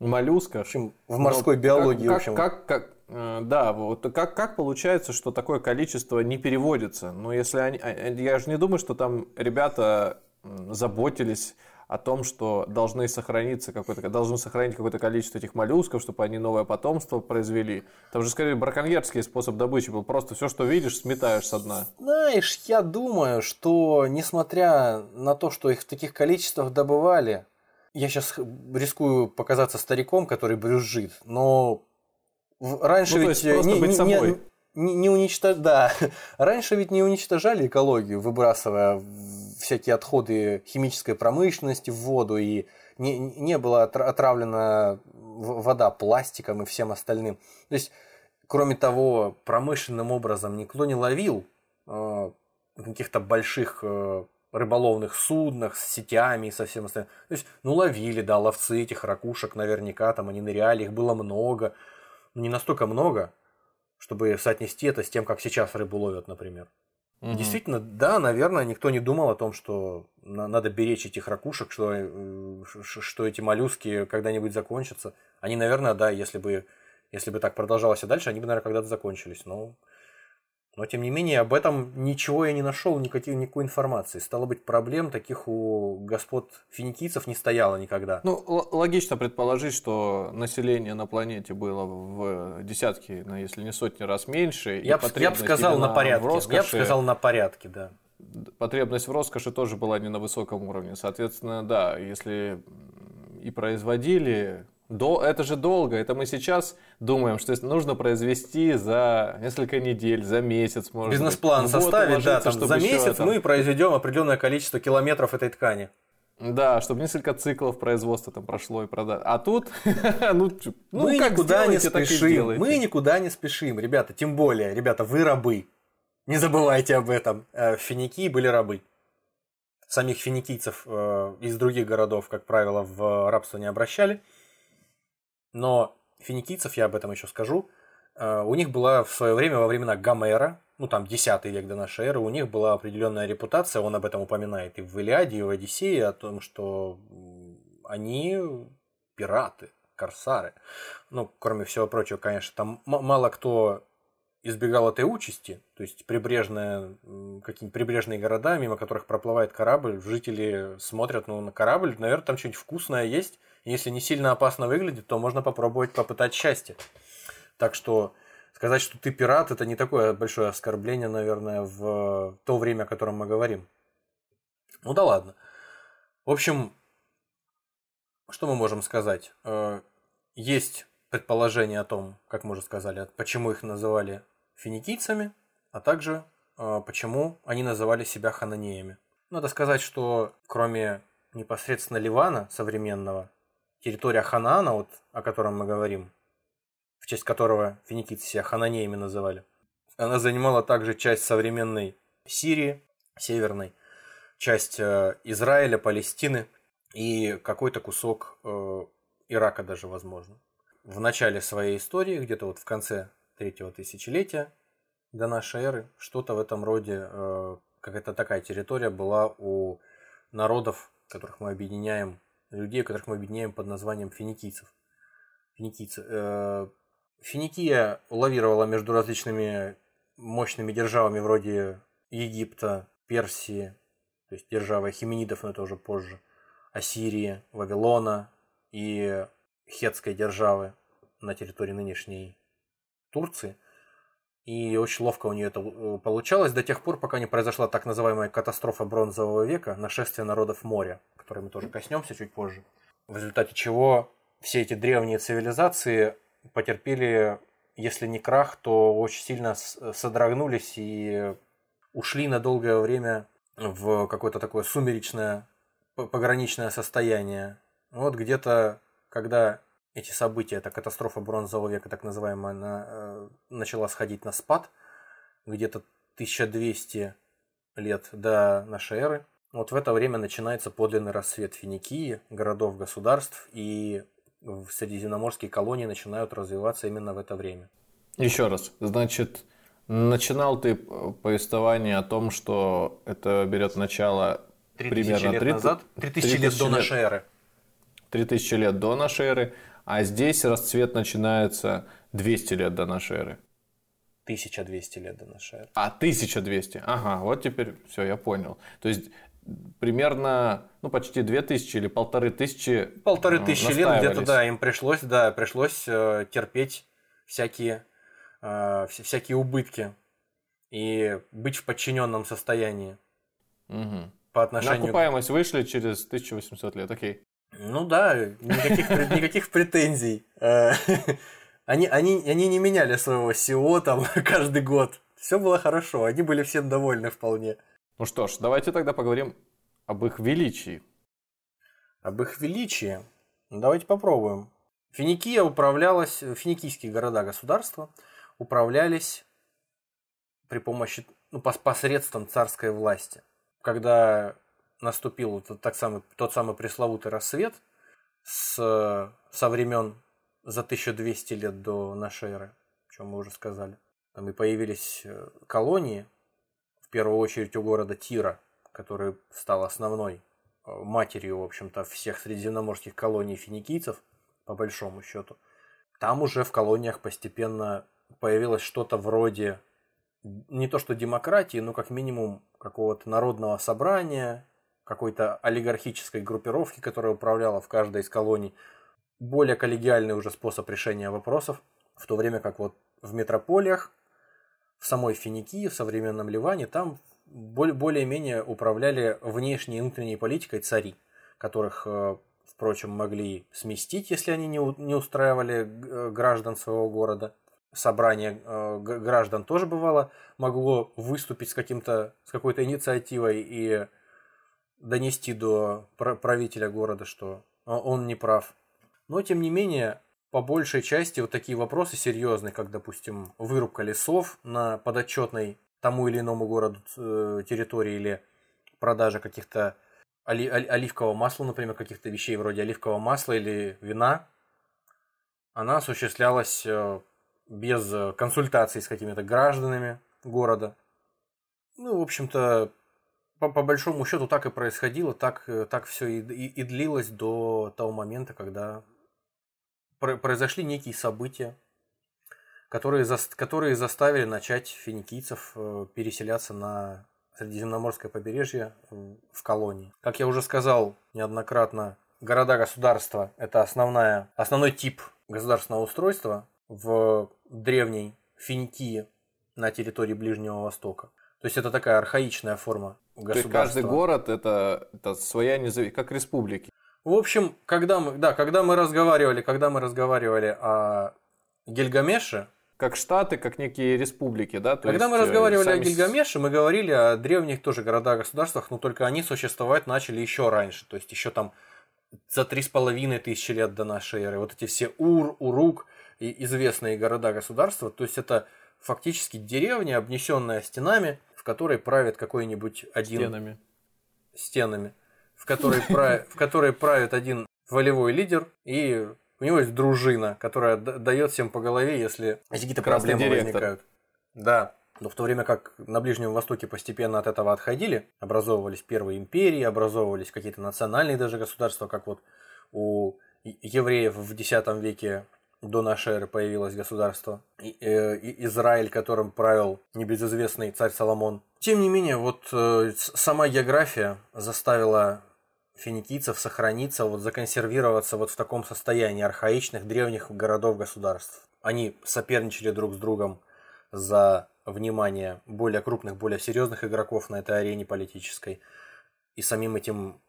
в моллюсках. В, в морской биологии, как, в общем. Как, как, э, да, вот как, как получается, что такое количество не переводится? Ну, если они, а, э, я же не думаю, что там ребята заботились о том, что должны сохраниться какое-то, должны сохранить какое-то количество этих моллюсков, чтобы они новое потомство произвели. Там же скорее браконьерский способ добычи был. Просто все, что видишь, сметаешь со дна. Знаешь, я думаю, что несмотря на то, что их в таких количествах добывали, я сейчас рискую показаться стариком, который брюзжит, но раньше ну, ведь не, не, не, не, не уничтожали, да, <laughs> раньше ведь не уничтожали экологию, выбрасывая всякие отходы химической промышленности в воду, и не, не была отравлена вода пластиком и всем остальным. То есть, кроме того, промышленным образом никто не ловил э, каких-то больших э, рыболовных суднах с сетями и со всем остальным. То есть, ну, ловили, да, ловцы этих ракушек наверняка, там они ныряли, их было много. Но не настолько много, чтобы соотнести это с тем, как сейчас рыбу ловят, например. Угу. Действительно, да, наверное, никто не думал о том, что надо беречь этих ракушек, что, э, что эти моллюски когда-нибудь закончатся. Они, наверное, да, если бы, если бы так продолжалось и дальше, они бы, наверное, когда-то закончились. Но но, тем не менее, об этом ничего я не нашел, никакой, никакой информации. Стало быть, проблем таких у господ финикийцев не стояло никогда. Ну, логично предположить, что население на планете было в десятки, ну, если не сотни раз меньше. Я, бы, сказал на порядке. Роскоши, я бы сказал на порядке, да. Потребность в роскоши тоже была не на высоком уровне. Соответственно, да, если и производили до, это же долго. Это мы сейчас думаем, что нужно произвести за несколько недель, за месяц, может Бизнес-план составить, да, там, за месяц там... мы произведем определенное количество километров этой ткани. Да, чтобы несколько циклов производства там прошло и продать. А тут, <laughs> ну, ну мы как никуда не спешим. Мы никуда не спешим, ребята. Тем более, ребята, вы рабы. Не забывайте об этом. Э, финики были рабы. Самих финикийцев э, из других городов, как правило, в рабство не обращали. Но финикийцев, я об этом еще скажу, Э, у них была в свое время, во времена Гомера, ну там 10 век до нашей эры, у них была определенная репутация, он об этом упоминает и в Илиаде, и в Одиссее, о том, что они пираты, корсары. Ну, кроме всего прочего, конечно, там мало кто избегал этой участи, то есть прибрежные, какие-нибудь прибрежные города, мимо которых проплывает корабль, жители смотрят ну, на корабль, наверное, там что-нибудь вкусное есть, если не сильно опасно выглядит, то можно попробовать попытать счастье. Так что сказать, что ты пират, это не такое большое оскорбление, наверное, в то время, о котором мы говорим. Ну да ладно. В общем, что мы можем сказать? Э, есть предположение о том, как мы уже сказали, почему их называли финикийцами, а также э, почему они называли себя хананеями. Надо сказать, что кроме непосредственно Ливана современного, территория Ханаана, вот, о котором мы говорим, в честь которого финикийцы себя хананеями называли, она занимала также часть современной Сирии, северной, часть э, Израиля, Палестины и какой-то кусок э, Ирака даже, возможно. В начале своей истории, где-то вот в конце третьего тысячелетия до нашей эры, что-то в этом роде, э, какая-то такая территория была у народов, которых мы объединяем, людей, которых мы объединяем под названием финикийцев. Финикийцы. Э, Финикия лавировала между различными мощными державами вроде Египта, Персии, то есть державы хименидов, но это уже позже, Ассирии, Вавилона и хетской державы на территории нынешней Турции. И очень ловко у нее это э, получалось до тех пор, пока не произошла так называемая катастрофа бронзового века, нашествие народов моря, которой мы тоже коснемся чуть позже. В результате чего все эти древние цивилизации потерпели, если не крах, то очень сильно содрогнулись и ушли на долгое время в какое-то такое сумеречное, пограничное состояние. Вот где-то, когда эти события, эта катастрофа бронзового века, так называемая, она э, начала сходить на спад, где-то 1200 лет до нашей эры. Вот в это время начинается подлинный рассвет Финикии, городов, государств, и в средиземноморские колонии начинают развиваться именно в это время. Еще раз, значит, начинал ты повествование о том, что это берет начало 3000 примерно лет 30, назад, 3000 лет, лет до нашей эры. 3000 лет до нашей эры, а здесь расцвет начинается 200 лет до нашей эры. 1200 лет до нашей эры. А, 1200. Ага, вот теперь все, я понял. То есть примерно, ну, почти 2000 или полторы тысячи Полторы э, тысячи лет где-то, да, им пришлось, да, пришлось э, терпеть всякие, э, всякие убытки и быть в подчиненном состоянии. Угу. По отношению... На окупаемость вышли через 1800 лет, окей. Ну да, никаких, никаких претензий. Э, <laughs> они, они, они не меняли своего СИО там <laughs> каждый год. Все было хорошо, они были всем довольны вполне. Ну что ж, давайте тогда поговорим об их величии. Об их величии? Ну, давайте попробуем. Финикия управлялась, финикийские города-государства управлялись при помощи, ну, посредством царской власти. Когда наступил так самый, тот самый пресловутый рассвет с, со времен за 1200 лет до нашей эры, о чем мы уже сказали. Там и появились э, колонии, первую очередь у города Тира, который стал основной э, матерью, в общем-то, всех средиземноморских колоний финикийцев, по большому счету. Там уже в колониях постепенно появилось что-то вроде не то что демократии, но как минимум какого-то народного собрания, какой-то олигархической группировки, которая управляла в каждой из колоний. Более коллегиальный уже способ решения вопросов, в то время как вот в метрополиях в самой Финикии, в современном Ливане, там более-менее управляли внешней и внутренней политикой цари, которых, э, впрочем, могли сместить, если они не устраивали э, граждан своего города. Собрание э, граждан тоже бывало, могло выступить с, каким-то, с какой-то инициативой и донести до правителя города, что он не прав. Но, тем не менее, по большей части вот такие вопросы серьезные, как, допустим, вырубка лесов на подотчетной тому или иному городу э, территории или продажа каких-то оли, оливкового масла, например, каких-то вещей вроде оливкового масла или вина, она осуществлялась э, без консультаций с какими-то гражданами города. Ну, в общем-то, по, по большому счету так и происходило, так, так все и, и, и длилось до того момента, когда произошли некие события, которые, за, которые заставили начать финикийцев э, переселяться на Средиземноморское побережье в колонии. Как я уже сказал неоднократно, города-государства – это основная, основной тип государственного устройства в древней Финикии на территории Ближнего Востока. То есть это такая архаичная форма государства. То есть каждый город это, это своя независимость, как республики. В общем, когда мы, да, когда мы разговаривали, когда мы разговаривали о Гильгамеше, как штаты, как некие республики, да? То Когда есть, мы разговаривали сами... о Гильгамеше, мы говорили о древних тоже городах-государствах, но только они существовать начали еще раньше, то есть еще там за три с половиной тысячи лет до нашей эры. Вот эти все Ур, Урук и известные города-государства, то есть это фактически деревня, обнесенная стенами, в которой правит какой-нибудь один... Стенами. Стенами. В которой, правит, <laughs> в которой правит один волевой лидер, и у него есть дружина, которая дает всем по голове, если какие-то проблемы директор. возникают. Да. Но в то время как на Ближнем Востоке постепенно от этого отходили, образовывались первые империи, образовывались какие-то национальные даже государства, как вот у евреев в X веке до нашей эры появилось государство. И, э, Израиль, которым правил небезызвестный царь Соломон. Тем не менее, вот э, сама география заставила финикийцев сохраниться, вот законсервироваться вот в таком состоянии архаичных древних городов-государств. Они соперничали друг с другом за внимание более крупных, более серьезных игроков на этой арене политической. И самим этим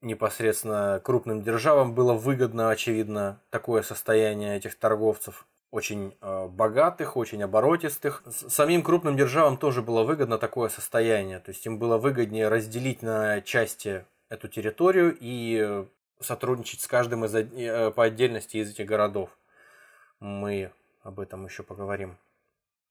непосредственно крупным державам было выгодно, очевидно, такое состояние этих торговцев, очень э, богатых, очень оборотистых. Самим крупным державам тоже было выгодно такое состояние. То есть им было выгоднее разделить на части эту территорию и сотрудничать с каждым из, э, по отдельности из этих городов. Мы об этом еще поговорим.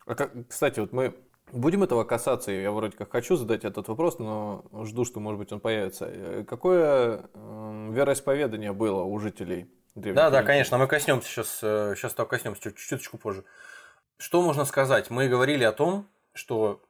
А кстати, вот мы будем этого касаться. Я вроде как хочу задать этот вопрос, но жду, что, может быть, он появится. Э, какое э, вероисповедание было у жителей Древней Да, да, конечно, мы коснемся сейчас, сейчас того коснемся чуть чуточку позже. Что можно сказать? Мы говорили о том, что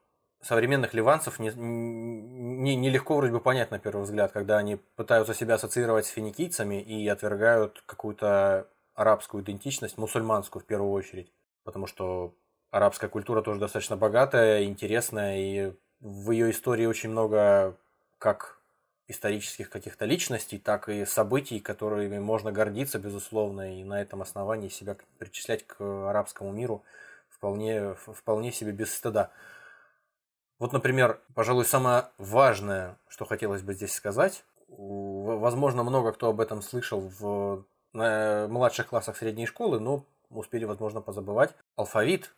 современных ливанцев нелегко не, не, не вроде бы понять на первый взгляд, когда они пытаются себя ассоциировать с финикийцами и отвергают какую-то арабскую идентичность, мусульманскую в первую очередь. Потому что арабская культура тоже достаточно богатая, интересная, и в ее истории очень много как исторических каких-то личностей, так и событий, которыми можно гордиться, безусловно, и на этом основании себя причислять к арабскому миру вполне, вполне себе без стыда. Вот, например, пожалуй, самое важное, что хотелось бы здесь сказать, возможно, много кто об этом слышал в младших классах средней школы, но успели, возможно, позабывать. Алфавит,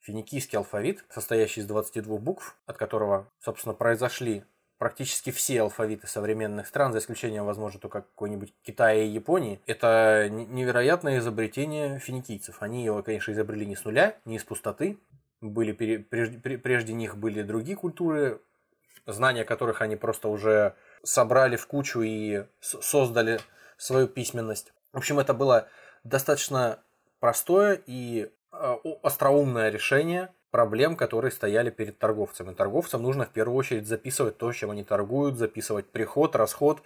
финикийский алфавит, состоящий из 22 букв, от которого, собственно, произошли практически все алфавиты современных стран, за исключением, возможно, только какой-нибудь Китая и Японии, это невероятное изобретение финикийцев. Они его, конечно, изобрели не с нуля, не из пустоты, были прежде, прежде них были другие культуры, знания которых они просто уже собрали в кучу и создали свою письменность. В общем, это было достаточно простое и остроумное решение проблем, которые стояли перед торговцами. Торговцам нужно в первую очередь записывать то, чем они торгуют, записывать приход, расход.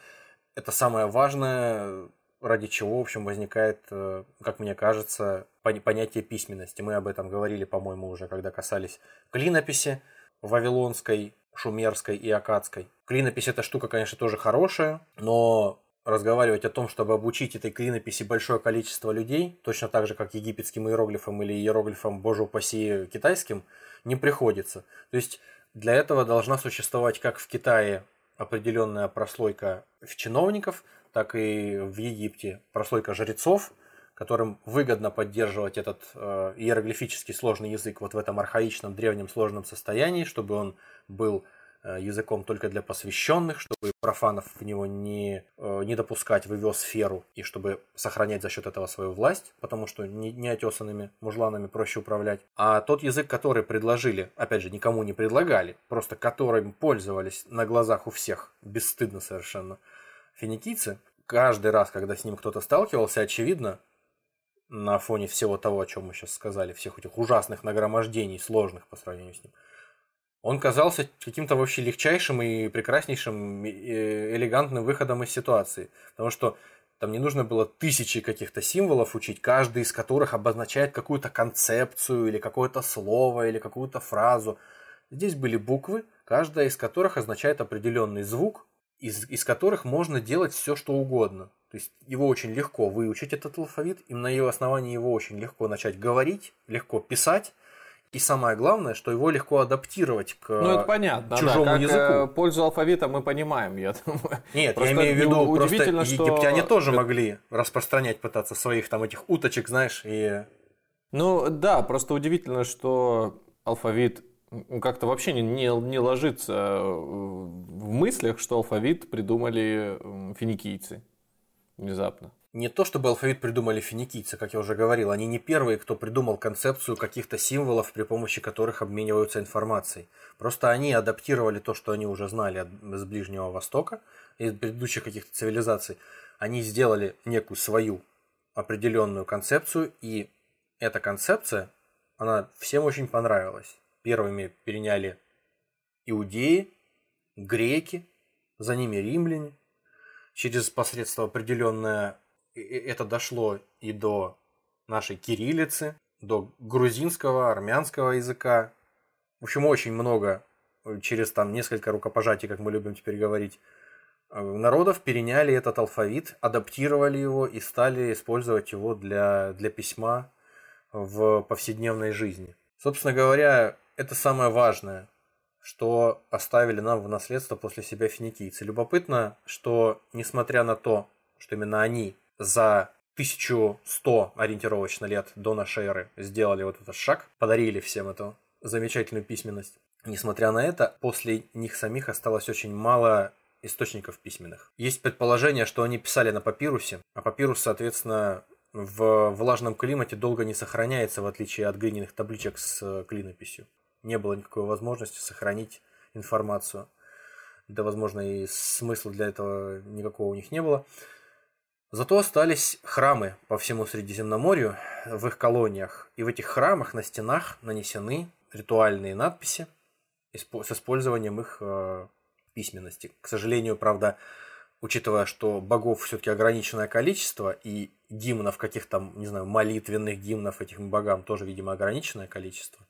Это самое важное ради чего, в общем, возникает, э, как мне кажется, понятие письменности. Мы об этом говорили, по-моему, уже, когда касались клинописи вавилонской, шумерской и акадской. Клинопись эта штука, конечно, тоже хорошая, но разговаривать о том, чтобы обучить этой клинописи большое количество людей, точно так же, как египетским иероглифам или иероглифам, боже упаси, китайским, не приходится. То есть для этого должна существовать как в Китае определенная прослойка чиновников, так и в Египте прослойка жрецов, которым выгодно поддерживать этот э, иероглифический сложный язык вот в этом архаичном древнем сложном состоянии, чтобы он был языком только для посвященных, чтобы профанов в него не, э, не допускать в его сферу, и чтобы сохранять за счет этого свою власть, потому что не, неотесанными мужланами проще управлять. А тот язык, который предложили, опять же, никому не предлагали, просто которым пользовались на глазах у всех, бесстыдно совершенно – финикийцы, каждый раз, когда с ним кто-то сталкивался, очевидно, на фоне всего того, о чем мы сейчас сказали, всех этих ужасных нагромождений, сложных по сравнению с ним, он казался каким-то вообще легчайшим и прекраснейшим, э, элегантным выходом из ситуации. Потому что там не нужно было тысячи каких-то символов учить, каждый из которых обозначает какую-то концепцию или какое-то слово или какую-то фразу. Здесь были буквы, каждая из которых означает определенный звук, из, из которых можно делать все, что угодно. То есть его очень легко выучить, этот алфавит, и на его основании его очень легко начать говорить, легко писать, и самое главное, что его легко адаптировать к ну, это понятно, чужому да, как, языку. Э, пользу алфавита мы понимаем, я <laughs> думаю. Нет, Просто я имею в виду, просто что... египтяне тоже могли распространять, пытаться своих там этих уточек, знаешь, и... Ну да, просто удивительно, что алфавит как-то вообще не, не, не ложится в мыслях, что алфавит придумали финикийцы внезапно не то чтобы алфавит придумали финикийцы, как я уже говорил, они не первые, кто придумал концепцию каких-то символов, при помощи которых обмениваются информацией. Просто они адаптировали то, что они уже знали с Ближнего Востока, из предыдущих каких-то цивилизаций. Они сделали некую свою определенную концепцию, и эта концепция, она всем очень понравилась. Первыми переняли иудеи, греки, за ними римляне. Через посредство определенное это дошло и до нашей кириллицы, до грузинского, армянского языка. В общем, очень много э, через там несколько рукопожатий, как мы любим теперь говорить, э, народов переняли этот алфавит, адаптировали его и стали использовать его для, для письма в повседневной жизни. Собственно говоря, это самое важное, что оставили нам в наследство после себя финикийцы. Любопытно, что несмотря на то, что именно они за 1100 ориентировочно лет до нашей эры сделали вот этот шаг, подарили всем эту замечательную письменность. Несмотря на это, после них самих осталось очень мало источников письменных. Есть предположение, что они писали на папирусе, а папирус, соответственно, в влажном климате долго не сохраняется, в отличие от глиняных табличек с клинописью. Не было никакой возможности сохранить информацию. Да, возможно, и смысла для этого никакого у них не было. Зато остались храмы по всему Средиземноморью в их колониях. И в этих храмах на стенах нанесены ритуальные надписи с использованием их э, письменности. К сожалению, правда, учитывая, что богов все-таки ограниченное количество, и гимнов каких-то, не знаю, молитвенных гимнов этим богам тоже, видимо, ограниченное количество.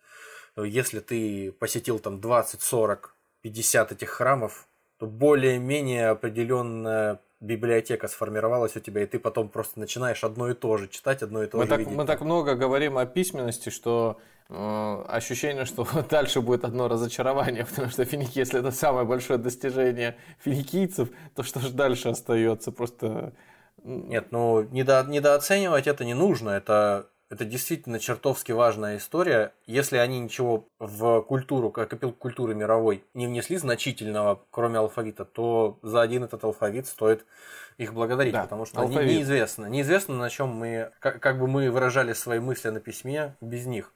Если ты посетил там 20, 40, 50 этих храмов, то более-менее определенная библиотека сформировалась у тебя, и ты потом просто начинаешь одно и то же читать, одно и то мы же так, видеть. Мы так много говорим о письменности, что э, ощущение, что <laughs> дальше будет одно разочарование, <laughs> потому что финики, если это самое большое достижение финикийцев, то что же дальше остается? Просто... Нет, ну недо, недооценивать это не нужно, это это действительно чертовски важная история. Если они ничего в культуру, как культуры мировой, не внесли значительного, кроме алфавита, то за один этот алфавит стоит их благодарить, да, потому что алфавит. они неизвестно. Неизвестно, на чем мы, как, как бы мы выражали свои мысли на письме без них.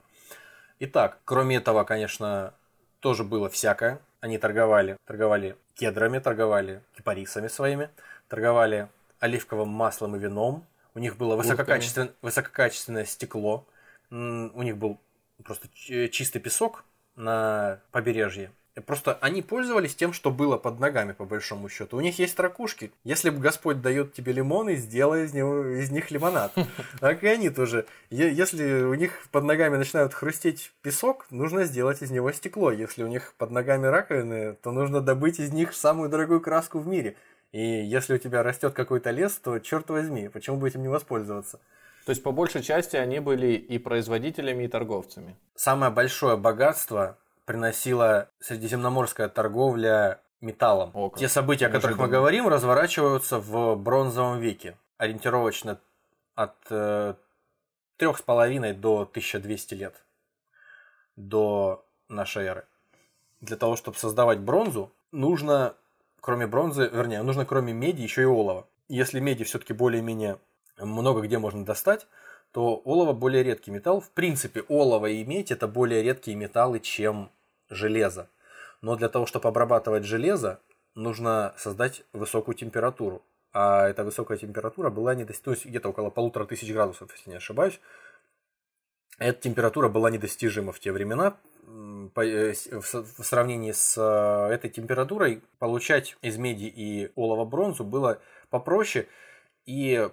Итак, кроме этого, конечно, тоже было всякое. Они торговали, торговали кедрами, торговали кипарисами своими, торговали оливковым маслом и вином, у них было высококачественное, высококачественное стекло. У них был просто чистый песок на побережье. Просто они пользовались тем, что было под ногами, по большому счету. У них есть ракушки. Если бы Господь дает тебе лимоны, сделай из, него, из них лимонад. <laughs> Так и они тоже. Если у них под ногами начинают хрустеть песок, нужно сделать из него стекло. Если у них под ногами раковины, то нужно добыть из них самую дорогую краску в мире. И если у тебя растет какой-то лес, то черт возьми, почему бы этим не воспользоваться? То есть, по большей части, они были и производителями, и торговцами. Самое большое богатство приносила средиземноморская торговля металлом. О, Те события, о которых мы говорим, разворачиваются в бронзовом веке. Ориентировочно от э, трех с половиной до 1200 лет до нашей эры. Для того, чтобы создавать бронзу, нужно кроме бронзы, вернее, нужно кроме меди еще и олова. Если меди все-таки более-менее много где можно достать, то олово более редкий металл. В принципе, олово и медь это более редкие металлы, чем железо. Но для того, чтобы обрабатывать железо, нужно создать высокую температуру. а эта высокая температура была не достижима, то есть где-то около полутора тысяч градусов, если не ошибаюсь. Эта температура была недостижима в те времена. Э, в сравнении с э, этой температурой получать из меди и олова бронзу было попроще, и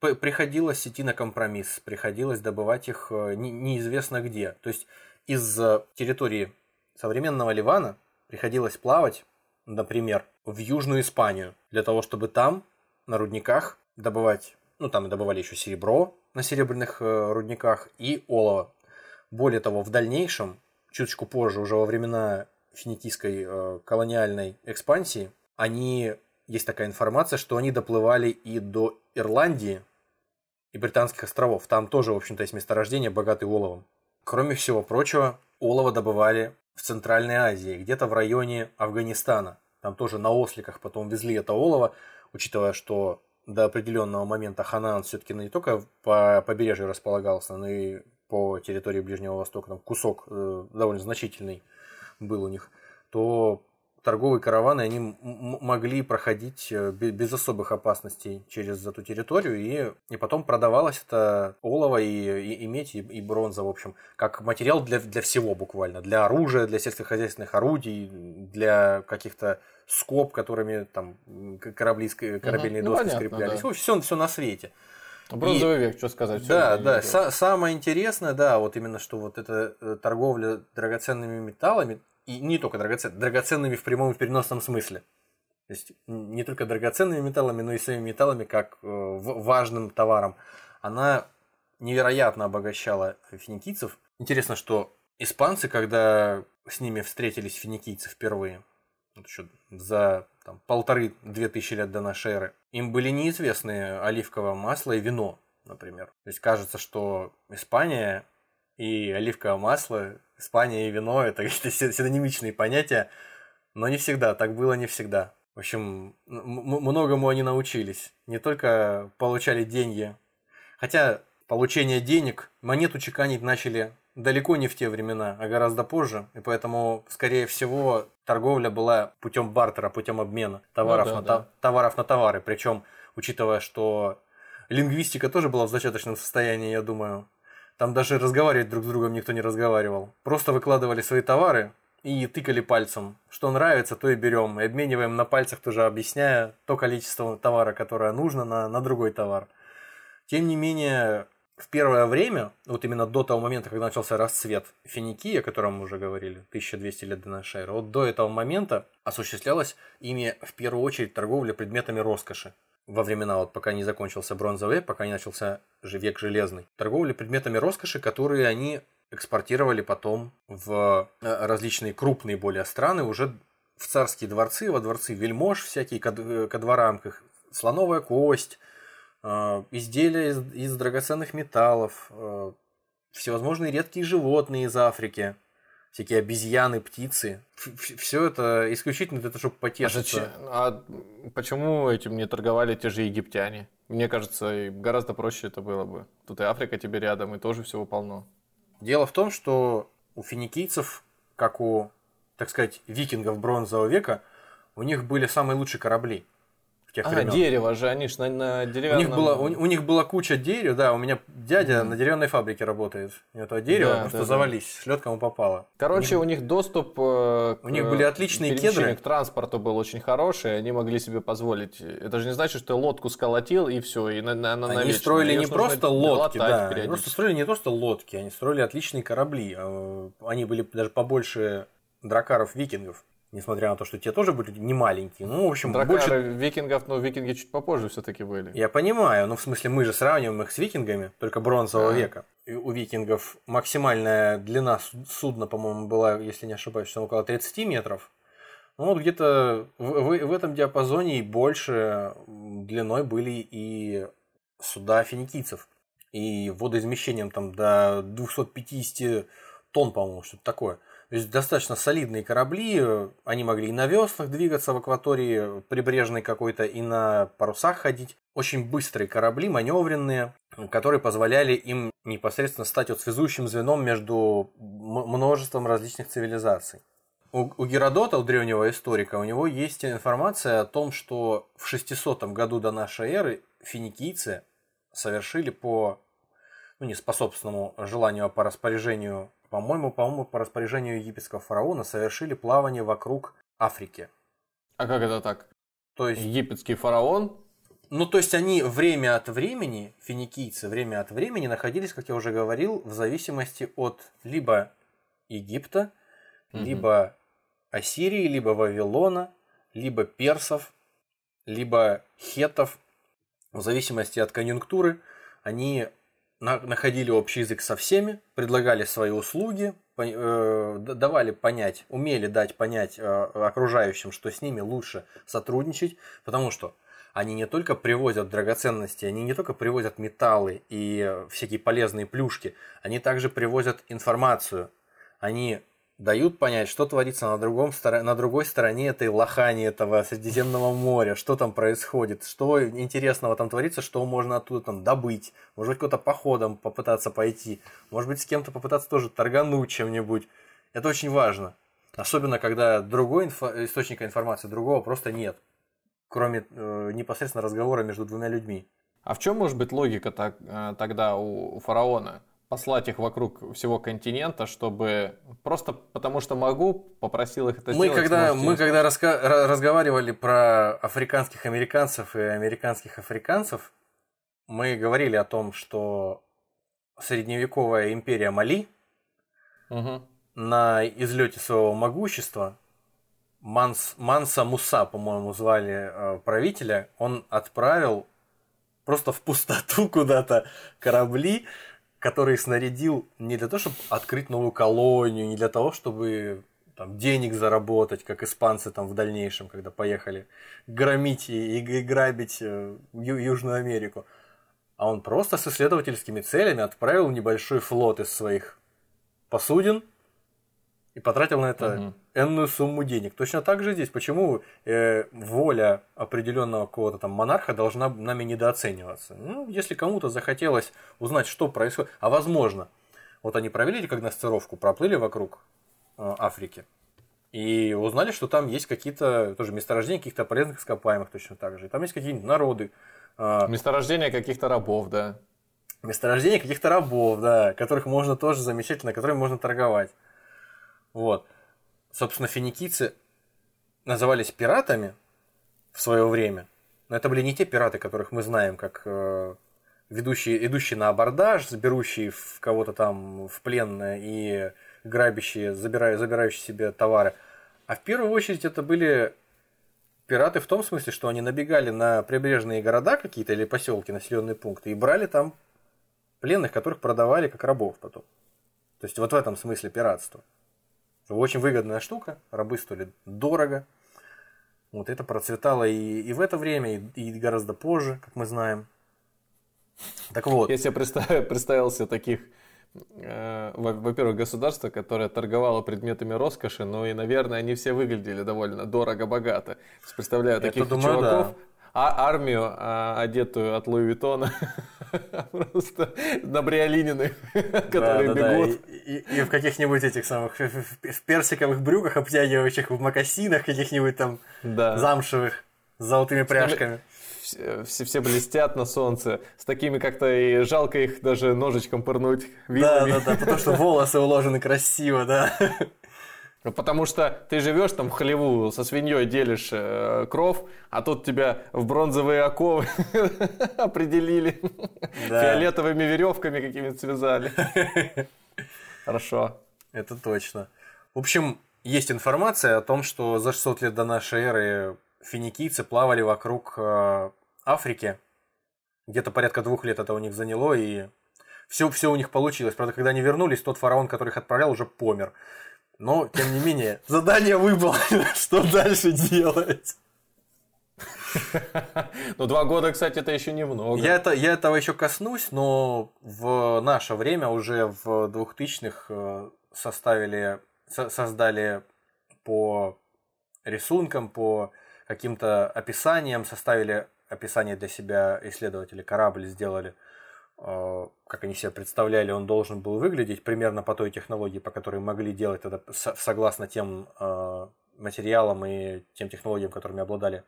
приходилось идти на компромисс, приходилось добывать их э, неизвестно где. То есть из территории современного Ливана приходилось плавать, например, в Южную Испанию, для того, чтобы там, на рудниках, добывать, ну там добывали еще серебро на серебряных рудниках и олово. Более того, в дальнейшем чуточку позже, уже во времена финикийской э, колониальной экспансии, они, есть такая информация, что они доплывали и до Ирландии и Британских островов. Там тоже, в общем-то, есть месторождение, богатый оловом. Кроме всего прочего, олово добывали в Центральной Азии, где-то в районе Афганистана. Там тоже на осликах потом везли это олово, учитывая, что до определенного момента Ханаан все-таки не только по побережью располагался, но и по территории Ближнего Востока, там кусок э, довольно значительный был у них, то торговые караваны, они могли проходить э, без особых опасностей через эту территорию, и, и потом продавалось это олово и, и, и медь, и, и бронза, в общем, как материал для, для всего буквально, для оружия, для сельскохозяйственных орудий, для каких-то скоб, которыми там корабли, корабельные угу. доски ну, понятно, скреплялись. Да. Все, все на свете. Бронзовый и, век, что сказать. Да, да. Са- самое интересное, да, вот именно, что вот эта э, торговля драгоценными металлами, и не только драгоценными, драгоценными в прямом и переносном смысле. То есть не только драгоценными металлами, но и своими металлами как э, важным товаром. Она невероятно обогащала финикийцев. Интересно, что испанцы, когда с ними встретились финикийцы впервые, вот еще за там, полторы-две тысячи лет до нашей эры, им были неизвестны оливковое масло и вино, например. То есть кажется, что Испания и оливковое масло, Испания и вино – это <laughs> какие-то синонимичные понятия, но не всегда, так было не всегда. В общем, многому они научились. Не только получали деньги, хотя получение денег, монету чеканить начали далеко не в те времена, а гораздо позже. И поэтому, скорее всего, торговля была путем бартера, путем обмена товаров, ну, да, на, да. товаров на товары. Причем, учитывая, что лингвистика тоже была в зачаточном состоянии, я думаю. Там даже разговаривать друг с другом никто не разговаривал. Просто выкладывали свои товары и тыкали пальцем. Что нравится, то и берем. И обмениваем на пальцах тоже объясняя то количество товара, которое нужно на, на другой товар. Тем не менее, в первое время, вот именно до того момента, когда начался расцвет Финикии, о котором мы уже говорили, 1200 лет до нашей эры, вот до этого момента осуществлялась ими в первую очередь торговля предметами роскоши. Во времена, вот пока не закончился бронзовый пока не начался же век железный. Торговля предметами роскоши, которые они экспортировали потом в э, различные крупные более страны, уже в царские дворцы, во дворцы вельмож всякие, ко дворам, слоновая кость, изделия из, из драгоценных металлов, а, всевозможные редкие животные из Африки, всякие обезьяны, птицы. Все это исключительно для того, чтобы потешиться. А, а почему этим не торговали те же египтяне? Мне кажется, гораздо проще это было бы. Тут и Африка тебе рядом, и тоже всего полно. Дело в том, что у финикийцев, как у, так сказать, викингов бронзового века, у них были самые лучшие корабли тех а, времен. дерево же, они же на, на деревянном... У них, была, у, у них была куча дерева, да, у меня дядя mm. на деревянной фабрике работает. У этого дерева да, просто да, завались, да. шлет кому попало. Короче, у них, у них доступ э, У них были отличные кедры. к транспорту был очень хороший, они могли себе позволить. Это же не значит, что лодку сколотил и все, и на, на, на Они навечно. строили не просто лодки, да, они просто строили не просто лодки, они строили отличные корабли. А, они были даже побольше дракаров викингов. Несмотря на то, что те тоже были не маленькие. Ну, в общем, Дракары больше... викингов, но викинги чуть попозже все-таки были. Я понимаю, но в смысле мы же сравниваем их с викингами, только бронзового а. века. И у викингов максимальная длина судна, по-моему, была, если не ошибаюсь, около 30 метров. Ну вот где-то в, в, в этом диапазоне и больше длиной были и суда финикийцев. И водоизмещением там до 250 тонн, по-моему, что-то такое. То есть достаточно солидные корабли, они могли и на веслах двигаться в акватории прибрежной какой-то, и на парусах ходить. Очень быстрые корабли, маневренные, которые позволяли им непосредственно стать вот связующим звеном между множеством различных цивилизаций. у, у Геродота, у древнего историка, у него есть информация о том, что в 600 году до нашей эры финикийцы совершили по, ну не по собственному желанию, а по распоряжению, по-моему, по-моему, по распоряжению египетского фараона совершили плавание вокруг Африки. А как это так? То есть... Египетский фараон ну, то есть они время от времени, финикийцы, время от времени находились, как я уже говорил, в зависимости от либо Египта, угу. либо Ассирии, либо Вавилона, либо персов, либо хетов. В зависимости от конъюнктуры они находили общий язык со всеми, предлагали свои услуги, э, давали понять, умели дать понять э, окружающим, что с ними лучше сотрудничать, потому что они не только привозят драгоценности, они не только привозят металлы и всякие полезные плюшки, они также привозят информацию. Они дают понять, что творится на, другом, на другой стороне этой лохани, этого Средиземного моря, что там происходит, что интересного там творится, что можно оттуда там добыть, может быть, куда-то походом попытаться пойти, может быть, с кем-то попытаться тоже торгануть чем-нибудь. Это очень важно. Особенно, когда другой инфо- источника информации, другого просто нет кроме э, непосредственно разговора между двумя людьми. А в чем может быть логика так, э, тогда у, у фараона? Послать их вокруг всего континента, чтобы просто потому что могу, попросил их это мы сделать. Когда, мы когда раска- разговаривали про африканских американцев и американских африканцев, мы говорили о том, что средневековая империя Мали угу. на излете своего могущества Манс, Манса Муса, по-моему, звали э, правителя, он отправил просто в пустоту <laughs> куда-то корабли, которые снарядил не для того, чтобы открыть новую колонию, не для того, чтобы там, денег заработать, как испанцы там в дальнейшем, когда поехали громить и, и грабить э, Ю, Южную Америку. А он просто с исследовательскими целями отправил небольшой флот из своих посудин и потратил на это угу. Энную сумму денег. Точно так же здесь. Почему э, воля определенного какого-то там монарха должна нами недооцениваться? Ну, если кому-то захотелось узнать, что происходит, а возможно, вот они провели декогностировку, проплыли вокруг э, Африки и узнали, что там есть какие-то тоже месторождения каких-то полезных ископаемых точно так же. И там есть какие-нибудь народы. Э, месторождения каких-то рабов, да. Месторождения каких-то рабов, да, которых можно тоже замечательно, которыми можно торговать. Вот. Собственно, финикийцы назывались пиратами в свое время, но это были не те пираты, которых мы знаем, как э, ведущие, идущие на абордаж, берущие в кого-то там в плен и грабящие, забирая, забирающие себе товары. А в первую очередь это были пираты в том смысле, что они набегали на прибрежные города какие-то или поселки, населенные пункты, и брали там пленных, которых продавали как рабов потом. То есть вот в этом смысле пиратство. Очень выгодная штука, рабы стоили дорого. Вот это процветало и, и в это время, и, и гораздо позже, как мы знаем. Так вот. Я себе представил, <laughs> представил себе таких, э, во-первых, государство, которое торговало предметами роскоши, но и, наверное, они все выглядели довольно дорого-богато. Представляю таких это, думаю, чуваков, да а армию, а, одетую от Луи Виттона, <laughs> просто на бриолининых, <laughs> которые бегут. И, в каких-нибудь этих самых, в персиковых брюках, обтягивающих, в макасинах каких-нибудь там замшевых, с золотыми пряжками. Все, все блестят на солнце. С такими как-то и жалко их даже ножичком пырнуть. Да, да, да, потому что волосы уложены красиво, да. Ну, потому что ты живешь там в хлеву, со свиньей делишь э, кров, а тут тебя в бронзовые оковы <laughs> определили. Да. Фиолетовыми веревками какими-то связали. <laughs> Хорошо. Это точно. В общем, есть информация о том, что за 600 лет до нашей эры финикийцы плавали вокруг э, Африки. Где-то порядка двух лет это у них заняло, и все, все у них получилось. Правда, когда они вернулись, тот фараон, который их отправлял, уже помер. Но, тем не менее, задание выполнено. <laughs> Что дальше делать? Ну, два года, кстати, это еще немного. Я, это, я этого еще коснусь, но в наше время уже в 2000-х э, составили, создали по рисункам, по каким-то описаниям, составили описание для себя исследователи, корабль сделали. Э, как они себе представляли, он должен был выглядеть примерно по той технологии, по которой могли делать это согласно тем э, материалам и тем технологиям, которыми обладали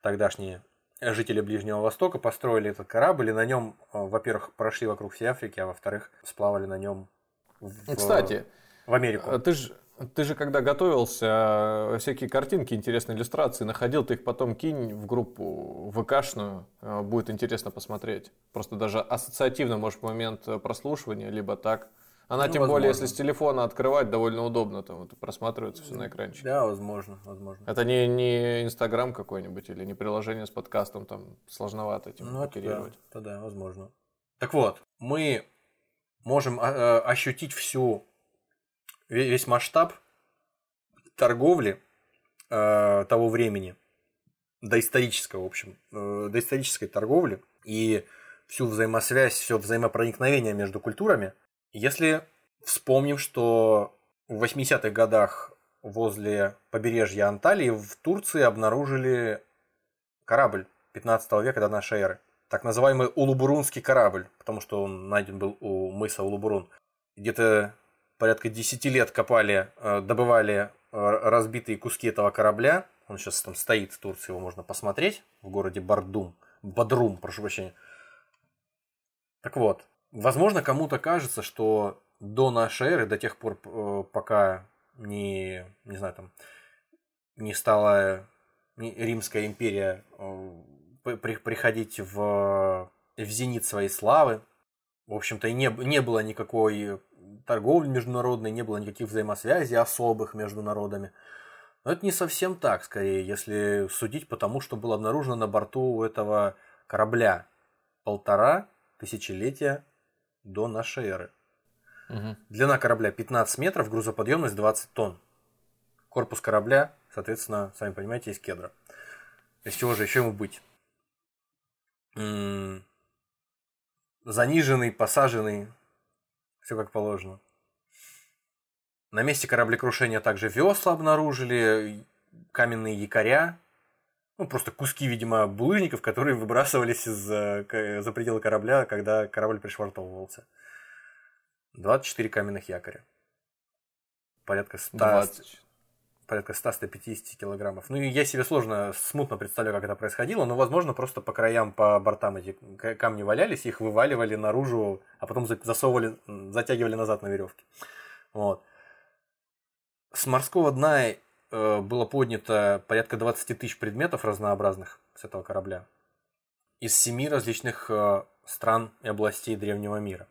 тогдашние жители Ближнего Востока, построили этот корабль и на нем, во-первых, прошли вокруг всей Африки, а во-вторых, сплавали на нем в, Кстати, в Америку. Ты же ты же когда готовился, э, всякие картинки, интересные иллюстрации находил, ты их потом кинь в группу ВКшную, э, будет интересно посмотреть. Просто даже ассоциативно, может, в момент прослушивания, либо так. Она, ну, тем возможно. более, если с телефона открывать, довольно удобно, там вот, просматривается все на экранчике. Да, возможно, возможно. Это не, не Инстаграм какой-нибудь или не приложение с подкастом, там сложновато этим ну, оперировать. Да, да, возможно. Так вот, мы можем э, ощутить всю весь масштаб торговли э, того времени, доисторического, в общем, э, доисторической торговли и всю взаимосвязь, все взаимопроникновение между культурами, если вспомним, что в 80-х годах возле побережья Анталии в Турции обнаружили корабль 15 века до нашей эры. Так называемый Улубурунский корабль, потому что он найден был у мыса Улубурун. Где-то порядка 10 лет копали, э, добывали э, разбитые куски этого корабля. Он сейчас там стоит в Турции, его можно посмотреть в городе Бардум. Бадрум, прошу прощения. Так вот, возможно, кому-то кажется, что до нашей эры, до тех пор, э, пока не, не знаю, там, не стала Римская империя приходить в, в зенит своей славы, в общем-то, и не, не было никакой торговли международной, не было никаких взаимосвязей особых между народами. Но это не совсем так, скорее, если судить по тому, что было обнаружено на борту этого корабля полтора тысячелетия до нашей эры. Угу. Длина корабля 15 метров, грузоподъемность 20 тонн. Корпус корабля, соответственно, сами понимаете, из кедра. Из чего же еще ему быть? М-м- заниженный, посаженный, все как положено. На месте кораблекрушения также весла обнаружили, каменные якоря, ну, просто куски, видимо, булыжников, которые <laughs> выбрасывались из, э, за пределы корабля, когда корабль пришвартовывался. 24 каменных якоря. Порядка 100, 20 порядка 100-150 килограммов. Ну, и я себе сложно, смутно представляю, как это происходило, но, возможно, просто по краям, по бортам эти камни валялись, их вываливали наружу, а потом засовывали, затягивали назад на веревке. Вот. С морского дна э, было поднято порядка 20 тысяч предметов разнообразных с этого корабля из семи различных э, стран и областей древнего мира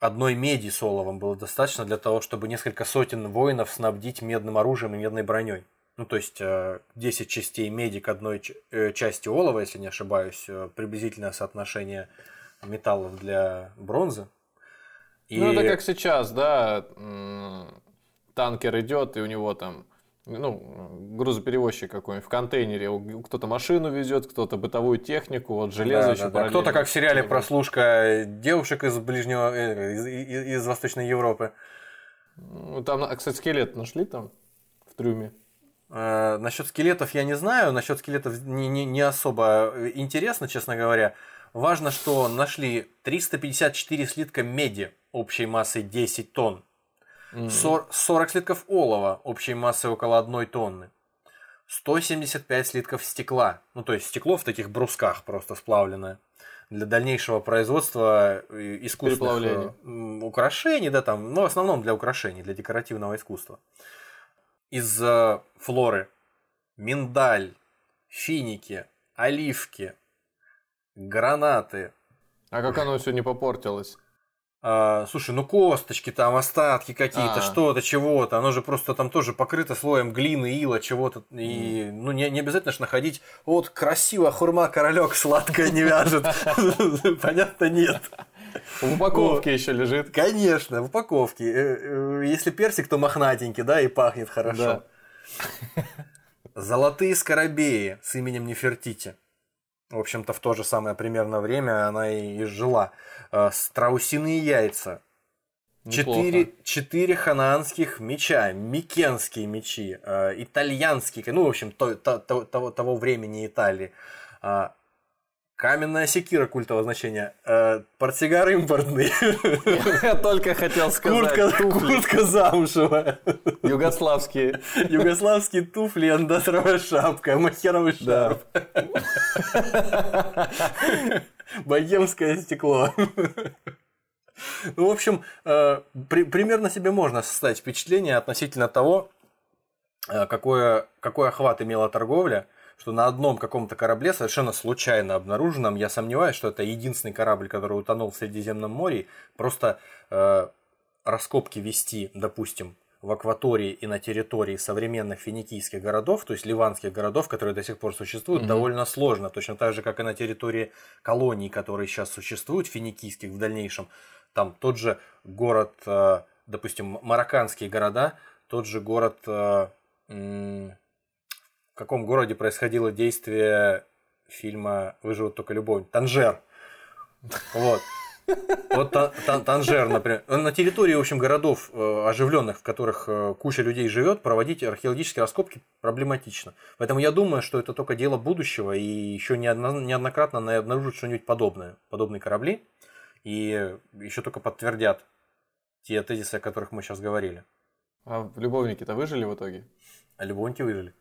одной меди с оловом было достаточно для того, чтобы несколько сотен воинов снабдить медным оружием и медной броней. Ну, то есть 10 э, частей меди к одной э, части олова, если не ошибаюсь, э, приблизительное соотношение металлов для бронзы. И... Ну, это как сейчас, да, танкер идет, и у него там ну, грузоперевозчик какой-нибудь в контейнере, кто-то машину везет, кто-то бытовую технику, вот железо да, еще да, да. Кто-то, как в сериале «Прослушка» девушек из ближнего, э, из, из, из Восточной Европы. Ну, там, кстати, скелет нашли там в трюме. Э, насчет скелетов я не знаю, насчет скелетов не, не, не особо интересно, честно говоря. Важно, что нашли 354 слитка меди общей массой 10 тонн. 40 слитков олова общей массой около 1 тонны. 175 слитков стекла. Ну, то есть стекло в таких брусках просто сплавленное. Для дальнейшего производства э, искусственных украшений, да, там, но в основном для украшений, для декоративного искусства. Из э, флоры миндаль, финики, оливки, гранаты. А как оно все не попортилось? А, слушай, ну косточки там, остатки какие-то, А-а-а. что-то, чего-то. Оно же просто там тоже покрыто слоем глины, ила, чего-то. И mm. ну не, не обязательно ж находить, вот красиво, хурма королек сладкая не вяжет. <laughs> Понятно, нет. В упаковке еще лежит. Конечно, в упаковке. Э, э, если персик, то мохнатенький, да, и пахнет хорошо. Золотые скоробеи с именем Нефертити. В общем-то, в то же самое примерно время она и жила. Э, страусиные яйца. Четыре, четыре ханаанских меча, микенские мечи, э, итальянские, ну, в общем, то, то, того, того времени Италии. Э, Каменная секира культового значения. Э, портсигар импортный. <laughs> Я только хотел сказать. Куртка, куртка замшевая. Югославские. Югославские туфли, андатровая шапка, махеровый шарф. Богемское стекло. Ну, в общем, э, при, примерно себе можно составить впечатление относительно того, э, какое, какой охват имела торговля – что на одном каком-то корабле, совершенно случайно обнаруженном, я сомневаюсь, что это единственный корабль, который утонул в Средиземном море, просто э, раскопки вести, допустим, в акватории и на территории современных финикийских городов, то есть ливанских городов, которые до сих пор существуют, mm довольно сложно. Точно так же, как и на территории колоний, которые сейчас существуют, финикийских в дальнейшем. Там тот же город, э, допустим, марокканские города, тот же город э, в каком городе происходило действие фильма «Выживут только любовь». Танжер. Вот. Вот Танжер, например. На территории, в общем, городов э, оживленных, в которых э, куча людей живет, проводить археологические раскопки проблематично. Поэтому я думаю, что это только дело будущего, и еще неоднократно обнаружат что-нибудь подобное, подобные корабли, и еще только подтвердят те тезисы, о которых мы сейчас говорили. А любовники-то выжили в итоге? А любовники выжили.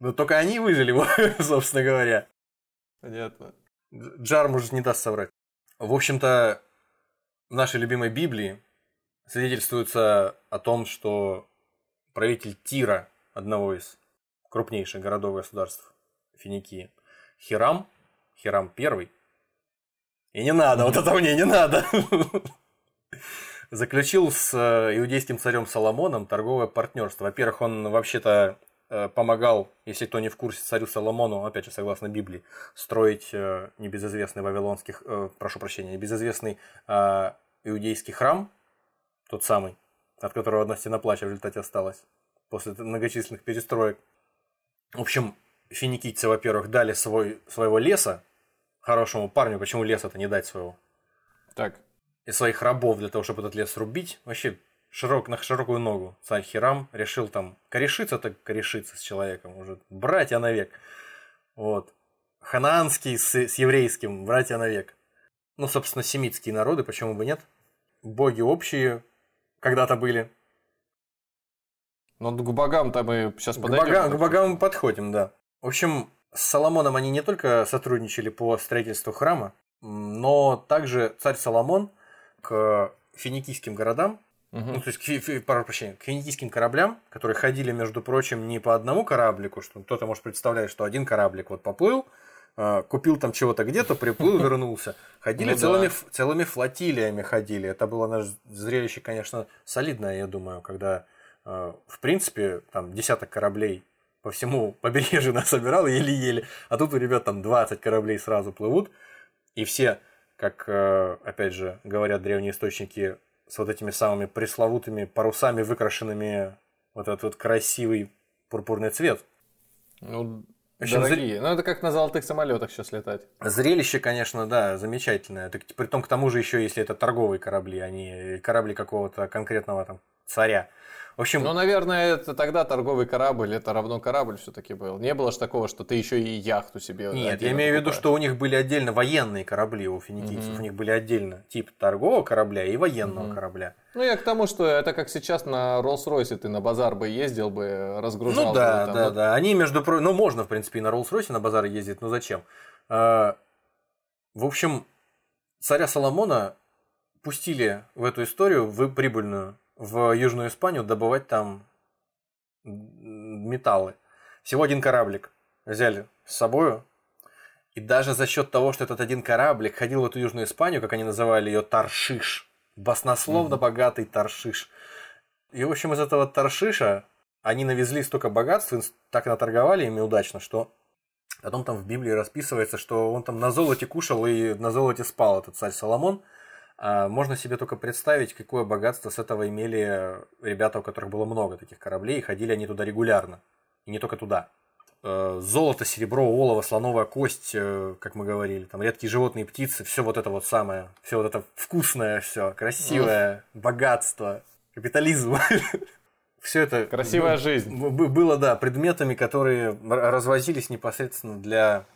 Ну, только они выжили, <laughs> собственно говоря. Понятно. Джар, может, не даст соврать. В общем-то, в нашей любимой Библии свидетельствуется о том, что правитель Тира, одного из крупнейших городов государств Финикии, Хирам, Хирам первый, и не надо, вот это мне не надо, <laughs> заключил с э, иудейским царем Соломоном торговое партнерство. Во-первых, он вообще-то э, помогал, если кто не в курсе, царю Соломону, опять же, согласно Библии, строить э, небезызвестный вавилонский, прошу прощения, небезызвестный иудейский храм, тот самый, от которого одна стена плача в результате осталась после многочисленных перестроек. В общем, финикийцы, во-первых, дали свой, своего леса хорошему парню. Почему леса-то не дать своего? Так, и своих рабов для того, чтобы этот лес рубить. Вообще широк, на широкую ногу царь Хирам решил там корешиться, так корешиться с человеком, уже братья навек. Вот. Ханаанский с, с еврейским, братья навек. Ну, собственно, семитские народы, почему бы нет? Боги общие когда-то были. Но к богам-то мы сейчас к подойдем. Богам, к богам мы подходим, да. В общем, с Соломоном они не только сотрудничали по строительству храма, но также царь Соломон к финикийским городам, угу. ну, то есть, к, прошу прощения, к финикийским кораблям, которые ходили, между прочим, не по одному кораблику, что кто-то может представлять, что один кораблик вот поплыл, а, купил там чего-то где-то, приплыл, <laughs> вернулся. Ходили ну, целыми, да. целыми флотилиями ходили. Это было наше зрелище, конечно, солидное, я думаю, когда, а, в принципе, там десяток кораблей по всему <laughs> побережью нас собирал еле-еле, а тут у ребят там 20 кораблей сразу плывут, и все как, э, опять же, говорят древние источники, с вот этими самыми пресловутыми парусами, выкрашенными вот этот вот красивый пурпурный цвет. Ну, общем, дорогие. Зр... Ну, это как на золотых самолетах сейчас летать. Зрелище, конечно, да, замечательное. Это, при том, к тому же, еще если это торговые корабли, а не корабли какого-то конкретного там царя. В общем... Ну, наверное, это тогда торговый корабль, это равно корабль все-таки был. Не было же такого, что ты еще и яхту себе... Нет, я имею в виду, что у них были отдельно военные корабли у финикийцев. Угу. У них были отдельно тип торгового корабля и военного угу. корабля. Ну, я к тому, что это как сейчас на Роллс-Ройсе ты на базар бы ездил бы, разгружал Ну, да, бы, там, да, вот. да. Они, между прочим, ну, можно, в принципе, и на Роллс-Ройсе на базар ездить, но зачем? А, в общем, царя Соломона пустили в эту историю, в прибыльную, в Южную Испанию добывать там металлы. Всего один кораблик взяли с собой. И даже за счет того, что этот один кораблик ходил в эту Южную Испанию, как они называли ее Таршиш, баснословно mm-hmm. богатый Таршиш. И, в общем, из этого Таршиша они навезли столько богатств, так наторговали ими удачно, что потом там в Библии расписывается, что он там на золоте кушал и на золоте спал, этот царь Соломон – можно себе только представить, какое богатство с этого имели ребята, у которых было много таких кораблей, и ходили они туда регулярно. И не только туда. Э, золото, серебро, олово, слоновая кость, э, как мы говорили, там редкие животные, птицы, все вот это вот самое, все вот это вкусное, все красивое, богатство, капитализм. <laughs> все это... Красивая жизнь. Было, да, предметами, которые развозились непосредственно для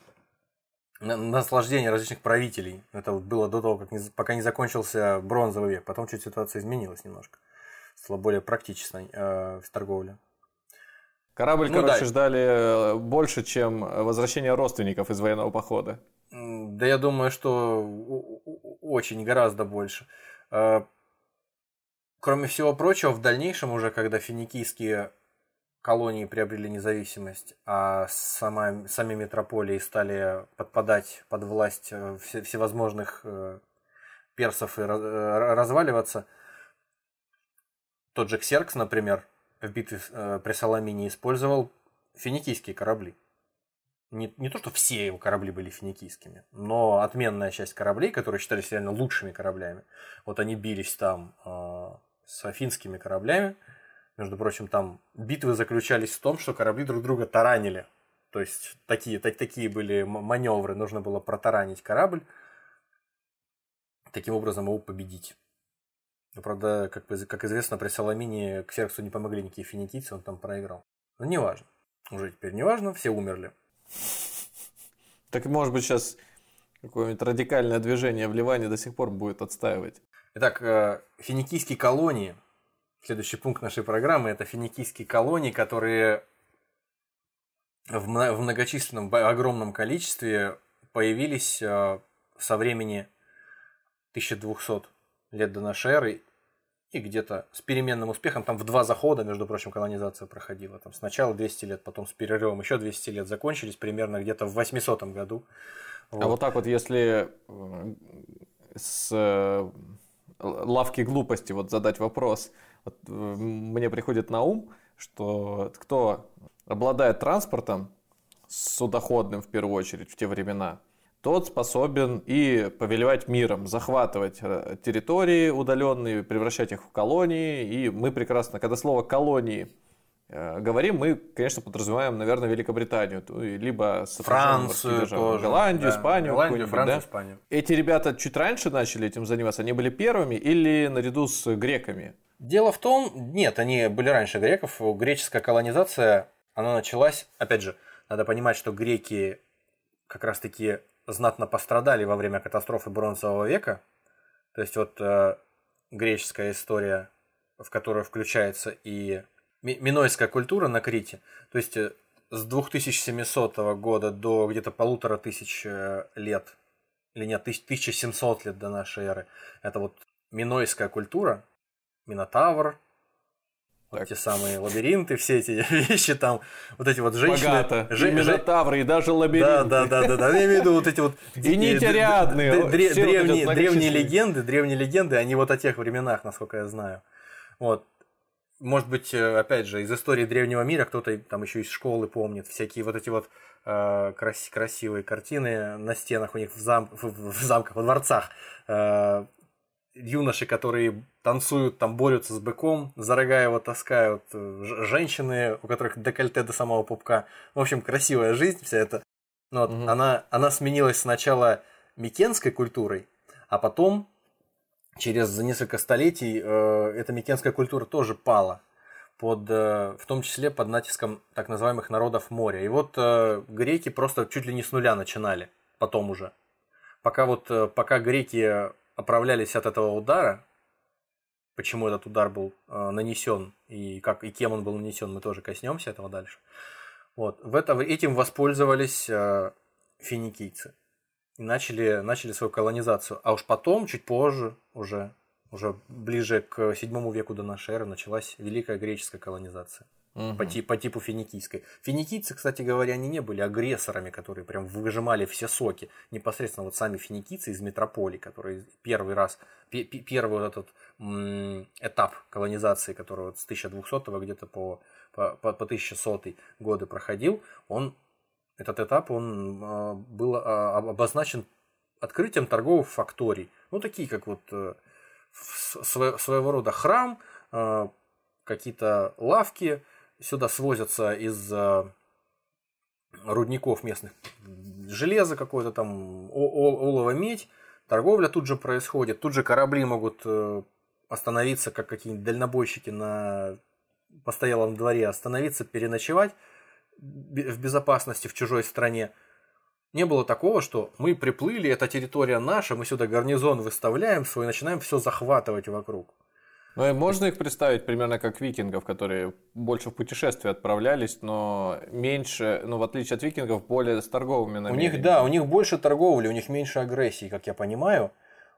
наслаждения различных правителей. Это было до того, как не, пока не закончился бронзовый век. Потом чуть ситуация изменилась немножко. Стало более практичной э, в торговле. Корабль, ну, короче, да. ждали э, больше, чем возвращение родственников из военного похода. Да я думаю, что очень, гораздо больше. Э, кроме всего прочего, в дальнейшем уже, когда финикийские колонии приобрели независимость, а сама, сами метрополии стали подпадать под власть э, всевозможных персов и разваливаться, тот же Ксеркс, например, в битве э, при Саламине использовал финикийские корабли. Не, не то, что все его корабли были финикийскими, но отменная часть кораблей, которые считались реально лучшими кораблями, вот они бились там э, с афинскими кораблями. Между прочим, там битвы заключались в том, что корабли друг друга таранили. То есть такие, так, такие были маневры, нужно было протаранить корабль, таким образом его победить. Но, правда, как, как известно, при Соломине Ксерксу не помогли никакие финикийцы, он там проиграл. Но неважно. Уже теперь неважно, все умерли. Так может быть сейчас какое-нибудь радикальное движение в Ливане до сих пор будет отстаивать. Итак, э, финикийские колонии. Следующий пункт нашей программы – это финикийские колонии, которые в многочисленном, огромном количестве появились э, со времени 1200 лет до нашей эры, и где-то с переменным успехом, там в два захода, между прочим, колонизация проходила. Там сначала 200 лет, потом с перерывом еще 200 лет закончились примерно где-то в 800 году. Вот. А вот так вот, если э, с э, лавки глупости вот задать вопрос, вот э, мне приходит на ум, что кто обладает транспортом судоходным в первую очередь в те времена – тот способен и повелевать миром, захватывать э, территории удаленные, превращать их в колонии. И мы прекрасно, когда слово колонии говорим, мы, конечно, подразумеваем, наверное, Великобританию, либо Францию, тоже, Голландию, да. Испанию, Голландию, Францию, да? Испанию. Эти ребята чуть раньше начали этим заниматься, они были первыми или наряду с греками? Дело в том, нет, они были раньше греков. Греческая колонизация, она началась, опять же, надо понимать, что греки как раз-таки знатно пострадали во время катастрофы Бронзового века. То есть вот э, греческая история, в которую включается и минойская культура на Крите. То есть э, с 2700 года до где-то полутора тысяч э, лет, или нет, 1700 лет до нашей эры, это вот минойская культура, Минотавр, так. Те самые лабиринты, все эти <laughs> вещи там, вот эти вот женщины. Богато. Же, и минотавры, и даже лабиринты. Да, да, да, да, да. Я имею в виду вот эти вот... <laughs> И. Древние, древние легенды, древние легенды, они вот о тех временах, насколько я знаю. Вот. Может быть, э, опять же, из истории древнего мира кто-то там еще из школы помнит всякие вот эти вот э, крас красивые картины на стенах у них в, зам в, в замках, во дворцах. Э, юноши, которые танцуют, там борются с быком, за рога его таскают э, женщины, у которых декольте до самого пупка. В общем, красивая жизнь вся эта. Вот угу. она, она сменилась сначала микенской культурой, а потом, через несколько столетий, э, эта микенская культура тоже пала. Под, э, в том числе под натиском так называемых народов моря. И вот э, греки просто чуть ли не с нуля начинали, потом уже. Пока вот, пока греки оправлялись от этого удара, почему этот удар был нанесен и как и кем он был нанесен, мы тоже коснемся этого дальше. Вот в это этим воспользовались финикийцы и начали начали свою колонизацию, а уж потом чуть позже уже уже ближе к седьмому веку до нашей эры началась великая греческая колонизация угу. по, по типу финикийской. Финикийцы, кстати говоря, они не были агрессорами, которые прям выжимали все соки. Непосредственно вот сами финикийцы из метрополии, которые первый раз, первый вот этот этап колонизации, который вот с 1200 где-то по, по, по 1100 годы проходил, он, этот этап, он а, был а, обозначен открытием торговых факторий. Ну, такие как вот э, своего рода храм, а, какие-то лавки, сюда свозятся из рудников местных. Железо какое-то там, олово, медь, торговля тут же происходит, тут же корабли могут э, остановиться, как какие-нибудь дальнобойщики на постоялом дворе остановиться, переночевать в безопасности в чужой стране. Не было такого, что мы приплыли, это территория наша, мы сюда гарнизон выставляем свой, начинаем все захватывать вокруг. Ну и можно их представить примерно как викингов, которые больше в путешествия отправлялись, но меньше, ну в отличие от викингов, более с торговыми намерениями. У них, да, у них больше торговли, у них меньше агрессии, как я понимаю.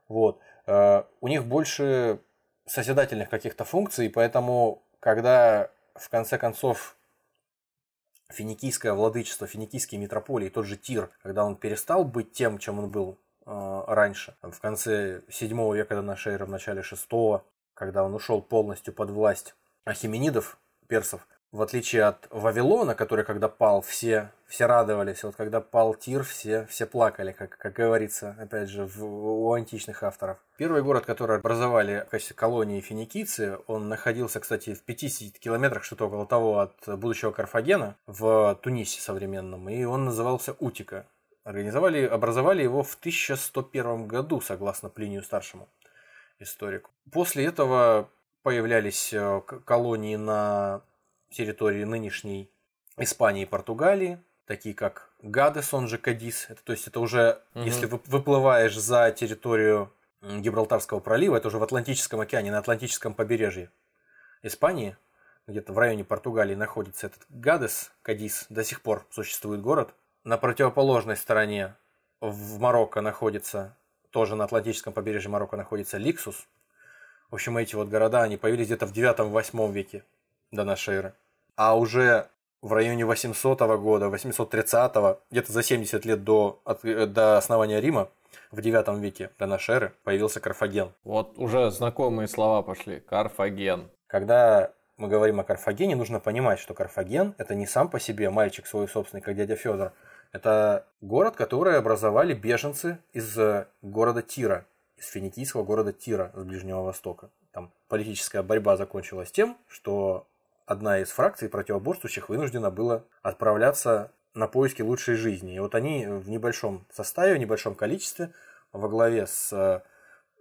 Вот. Э, у них больше созидательных каких-то функций, поэтому, когда в конце концов финикийское владычество, финикийские метрополии, тот же Тир, когда он перестал быть тем, чем он был э, раньше, в конце 7 века до нашей эры, в начале 6 когда он ушел полностью под власть ахименидов, персов, в отличие от Вавилона, который когда пал, все, все радовались. Вот когда пал Тир, все, все плакали, как, как говорится, опять же, в, у античных авторов. Первый город, который образовали в качестве колонии финикийцы, он находился, кстати, в 50 километрах, что-то около того, от будущего Карфагена, в Тунисе современном, и он назывался Утика. Организовали, образовали его в 1101 году, согласно Плинию Старшему историку. После этого появлялись э, колонии на территории нынешней Испании и Португалии, такие как Гадес, он же Кадис. Это, то есть это уже, угу. если выплываешь за территорию Гибралтарского пролива, это уже в Атлантическом океане, на Атлантическом побережье Испании, где-то в районе Португалии находится этот Гадес, Кадис, до сих пор существует город. На противоположной стороне в Марокко находится тоже на Атлантическом побережье Марокко находится Ликсус. В общем, эти вот города, они появились где-то в 9-8 веке до нашей эры. А уже в районе 800 года, 830 где-то за 70 лет до, от, э, до основания Рима, в 9 веке до нашей эры, появился Карфаген. Вот уже знакомые слова пошли. Карфаген. Когда мы говорим о Карфагене, нужно понимать, что Карфаген – это не сам по себе мальчик свой собственный, как дядя Федор, это город, который образовали беженцы из э, города Тира, из финикийского города Тира с Ближнего Востока. Там политическая борьба закончилась тем, что одна из фракций противоборствующих вынуждена была отправляться на поиски лучшей жизни. И вот они в небольшом составе, в небольшом количестве во главе с э,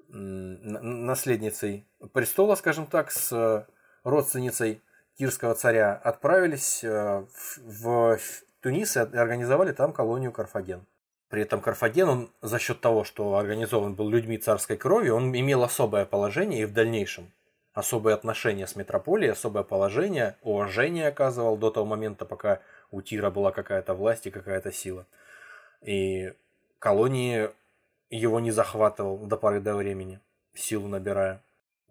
наследницей престола, скажем так, с родственницей кирского царя, отправились э, в Тунис и организовали там колонию Карфаген. При этом Карфаген, он за счет того, что организован был людьми царской крови, он имел особое положение и в дальнейшем особое отношение с метрополией, особое положение, уважение оказывал до того момента, пока у Тира была какая-то власть и какая-то сила. И колонии его не захватывал до поры до времени, силу набирая.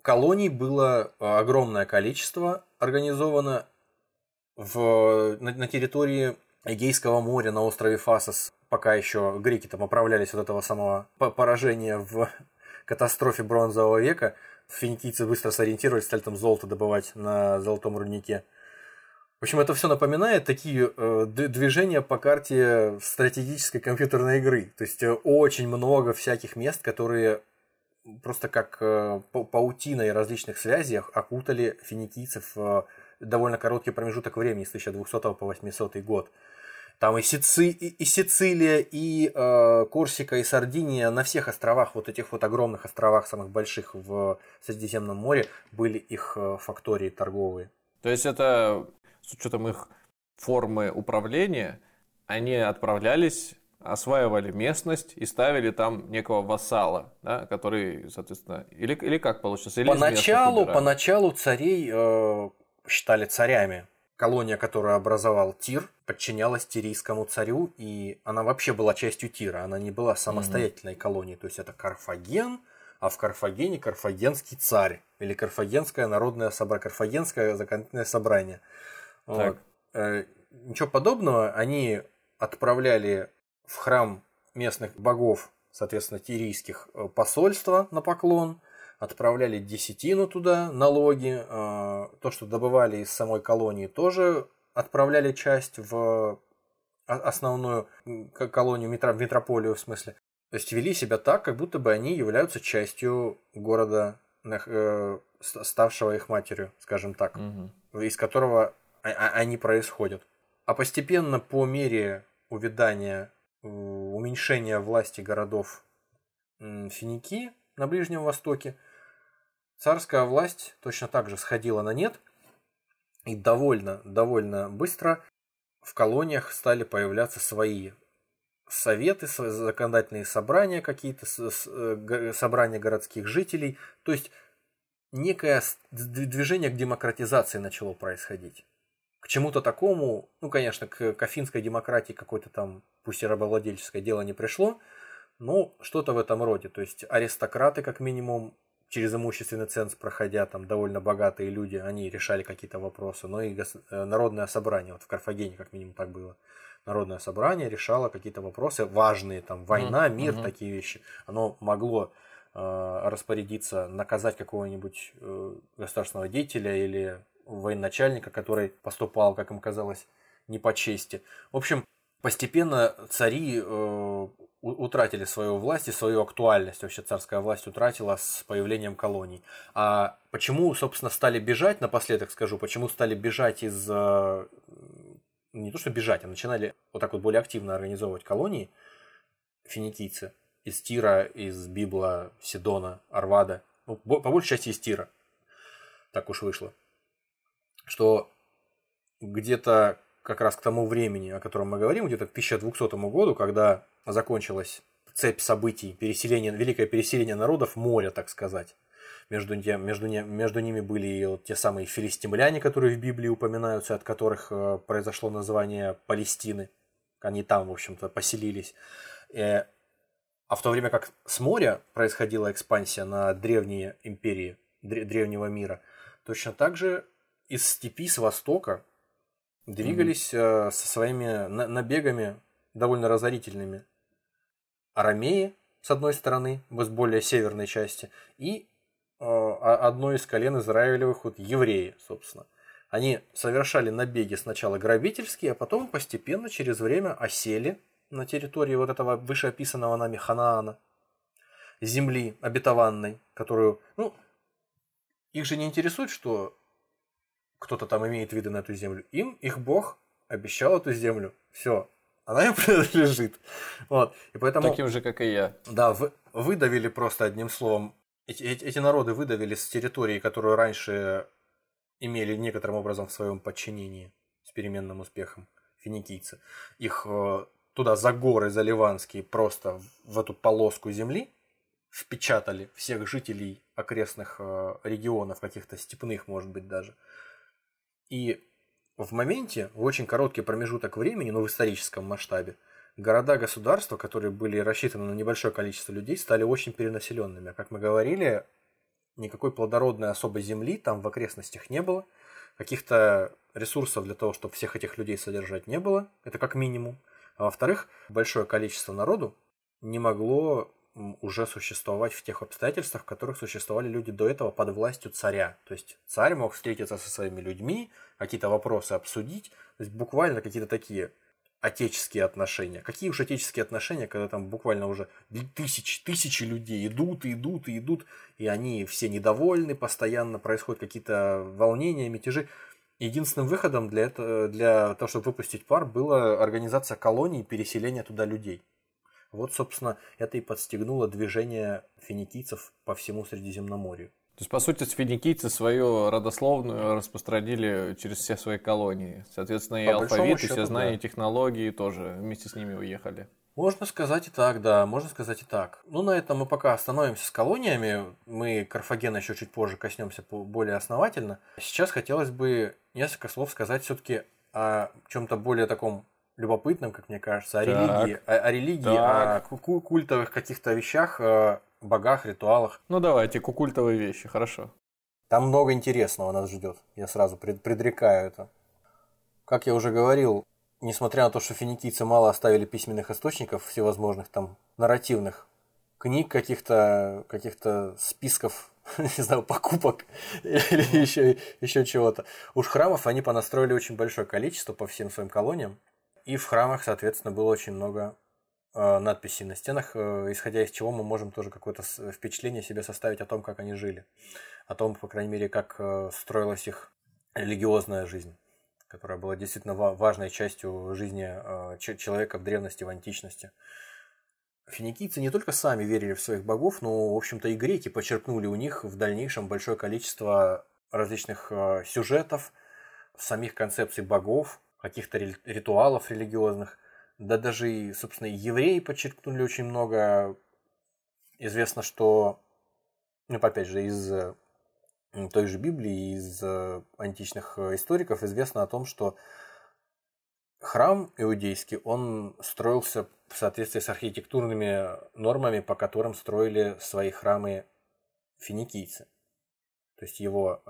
Колоний было огромное количество организовано в, на, на территории Эгейского моря на острове Фасос, пока еще греки там оправлялись от этого самого поражения в катастрофе бронзового века, финикийцы быстро сориентировались, стали там золото добывать на золотом руднике. В общем, это все напоминает такие э, движения по карте стратегической компьютерной игры. То есть э, очень много всяких мест, которые просто как э, паутиной различных связей окутали финикийцев э, довольно короткий промежуток времени с 1200 по 800 год. Там и, Сици, и, и Сицилия, и э, Корсика, и Сардиния, на всех островах, вот этих вот огромных островах, самых больших в Средиземном море, были их э, фактории торговые. То есть это, с учетом их формы управления, они отправлялись осваивали местность и ставили там некого вассала, да, который, соответственно, или, или как получится? Или поначалу, поначалу царей э, считали царями колония, которую образовал Тир, подчинялась тирийскому царю, и она вообще была частью Тира, она не была самостоятельной mm-hmm. колонией. То есть это Карфаген, а в Карфагене карфагенский царь или карфагенское народное собрание, карфагенское законодательное собрание. Вот. Э, ничего подобного, они отправляли в храм местных богов, соответственно, тирийских, э, посольства на поклон – отправляли десятину туда, налоги, а, то, что добывали из самой колонии, тоже отправляли часть в основную колонию, метрополию в смысле. То есть вели себя так, как будто бы они являются частью города, э, ставшего их матерью, скажем так, угу. из которого они происходят. А постепенно по мере увядания, уменьшения власти городов Финики на Ближнем Востоке, царская власть точно так же сходила на нет, И довольно, довольно быстро в колониях стали появляться свои советы, законодательные собрания какие-то, э, собрания городских жителей. То есть некое движение к демократизации начало происходить. К чему-то такому, ну, конечно, к, к демократии какой-то там, пусть и рабовладельческое дело не пришло, но что-то в этом роде. То есть аристократы, как минимум, через имущественный ценз проходя, там довольно богатые люди, они решали какие-то вопросы, но и э, народное собрание, вот в Карфагене как минимум так было, народное собрание решало какие-то вопросы важные, там война, мир, mm-hmm. такие вещи. Оно могло э, распорядиться, наказать какого-нибудь э, государственного деятеля или военачальника, который поступал, как им казалось, не по чести. В общем, постепенно цари э, утратили свою власть и свою актуальность. Вообще царская власть утратила с появлением колоний. А почему, собственно, стали бежать, напоследок скажу, почему стали бежать из... Э, не то, что бежать, а начинали вот так вот более активно организовывать колонии финикийцы из Тира, из Библа, Сидона, Арвада. Ну, по большей части из Тира. Так уж вышло. Что где-то как раз к тому времени, о котором мы говорим, где-то к 1200 году, когда закончилась цепь событий, переселение, великое переселение народов моря, так сказать. Между, между, между ними были и вот те самые филистимляне, которые в Библии упоминаются, от которых э, произошло название Палестины. Они там, в общем-то, поселились. Э, а в то время как с моря происходила экспансия на древние империи древнего мира, точно так же из степи с востока двигались mm-hmm. со своими набегами довольно разорительными арамеи, с одной стороны, с более северной части, и э, одно из колен Израилевых, вот евреи, собственно. Они совершали набеги сначала грабительские, а потом постепенно через время осели на территории вот этого вышеописанного нами Ханаана, земли обетованной, которую, ну, их же не интересует, что кто-то там имеет виды на эту землю. Им их Бог обещал эту землю. Все, она им <laughs> принадлежит. Вот. И поэтому, Таким же, как и я. Да, вы, выдавили просто одним словом. Эти, эти, эти народы выдавили с территории, которую раньше имели некоторым образом в своем подчинении с переменным успехом финикийцы. Их э, туда за горы, за ливанские, просто в эту полоску земли впечатали всех жителей окрестных э, регионов, каких-то степных, может быть, даже. И в моменте, в очень короткий промежуток времени, но в историческом масштабе, города-государства, которые были рассчитаны на небольшое количество людей, стали очень перенаселенными. Как мы говорили, никакой плодородной особой земли там в окрестностях не было. Каких-то ресурсов для того, чтобы всех этих людей содержать не было. Это как минимум. А во-вторых, большое количество народу не могло уже существовать в тех обстоятельствах, в которых существовали люди до этого под властью царя. То есть царь мог встретиться со своими людьми, какие-то вопросы обсудить, то есть буквально какие-то такие отеческие отношения. Какие уж отеческие отношения, когда там буквально уже тысячи, тысячи людей идут и идут и идут, и они все недовольны, постоянно происходят какие-то волнения, мятежи. Единственным выходом для, этого, для того, чтобы выпустить пар, была организация колоний и переселение туда людей. Вот, собственно, это и подстегнуло движение финикийцев по всему Средиземноморью. То есть, по сути, финикийцы свою родословную распространили через все свои колонии. Соответственно, и по алфавит, и все знания, да. технологии тоже вместе с ними уехали. Можно сказать и так, да, можно сказать и так. Ну, на этом мы пока остановимся с колониями. Мы Карфагена еще чуть позже коснемся более основательно. Сейчас хотелось бы несколько слов сказать все-таки о чем-то более таком любопытным, как мне кажется, о так. религии, о, о религии, так. о культовых каких-то вещах, о богах, ритуалах. Ну давайте, культовые вещи, хорошо. Там много интересного нас ждет, я сразу пред, предрекаю это. Как я уже говорил, несмотря на то, что финикийцы мало оставили письменных источников всевозможных там нарративных книг, каких-то каких списков, <laughs> не знаю, покупок или еще, еще чего-то. Уж храмов они понастроили очень большое количество по всем своим колониям. И в храмах, соответственно, было очень много э, надписей на стенах, э, исходя из чего мы можем тоже какое-то впечатление себе составить о том, как они жили. О том, по крайней мере, как э, строилась их религиозная жизнь, которая была действительно важной частью жизни э, человека в древности, в античности. Финикийцы не только сами верили в своих богов, но, в общем-то, и греки почерпнули у них в дальнейшем большое количество различных э, сюжетов, самих концепций богов, каких-то ритуалов религиозных. Да даже и, собственно, евреи подчеркнули очень много. Известно, что, ну, опять же, из той же Библии, из э, античных э, историков известно о том, что храм иудейский, он строился в соответствии с архитектурными нормами, по которым строили свои храмы финикийцы. То есть его,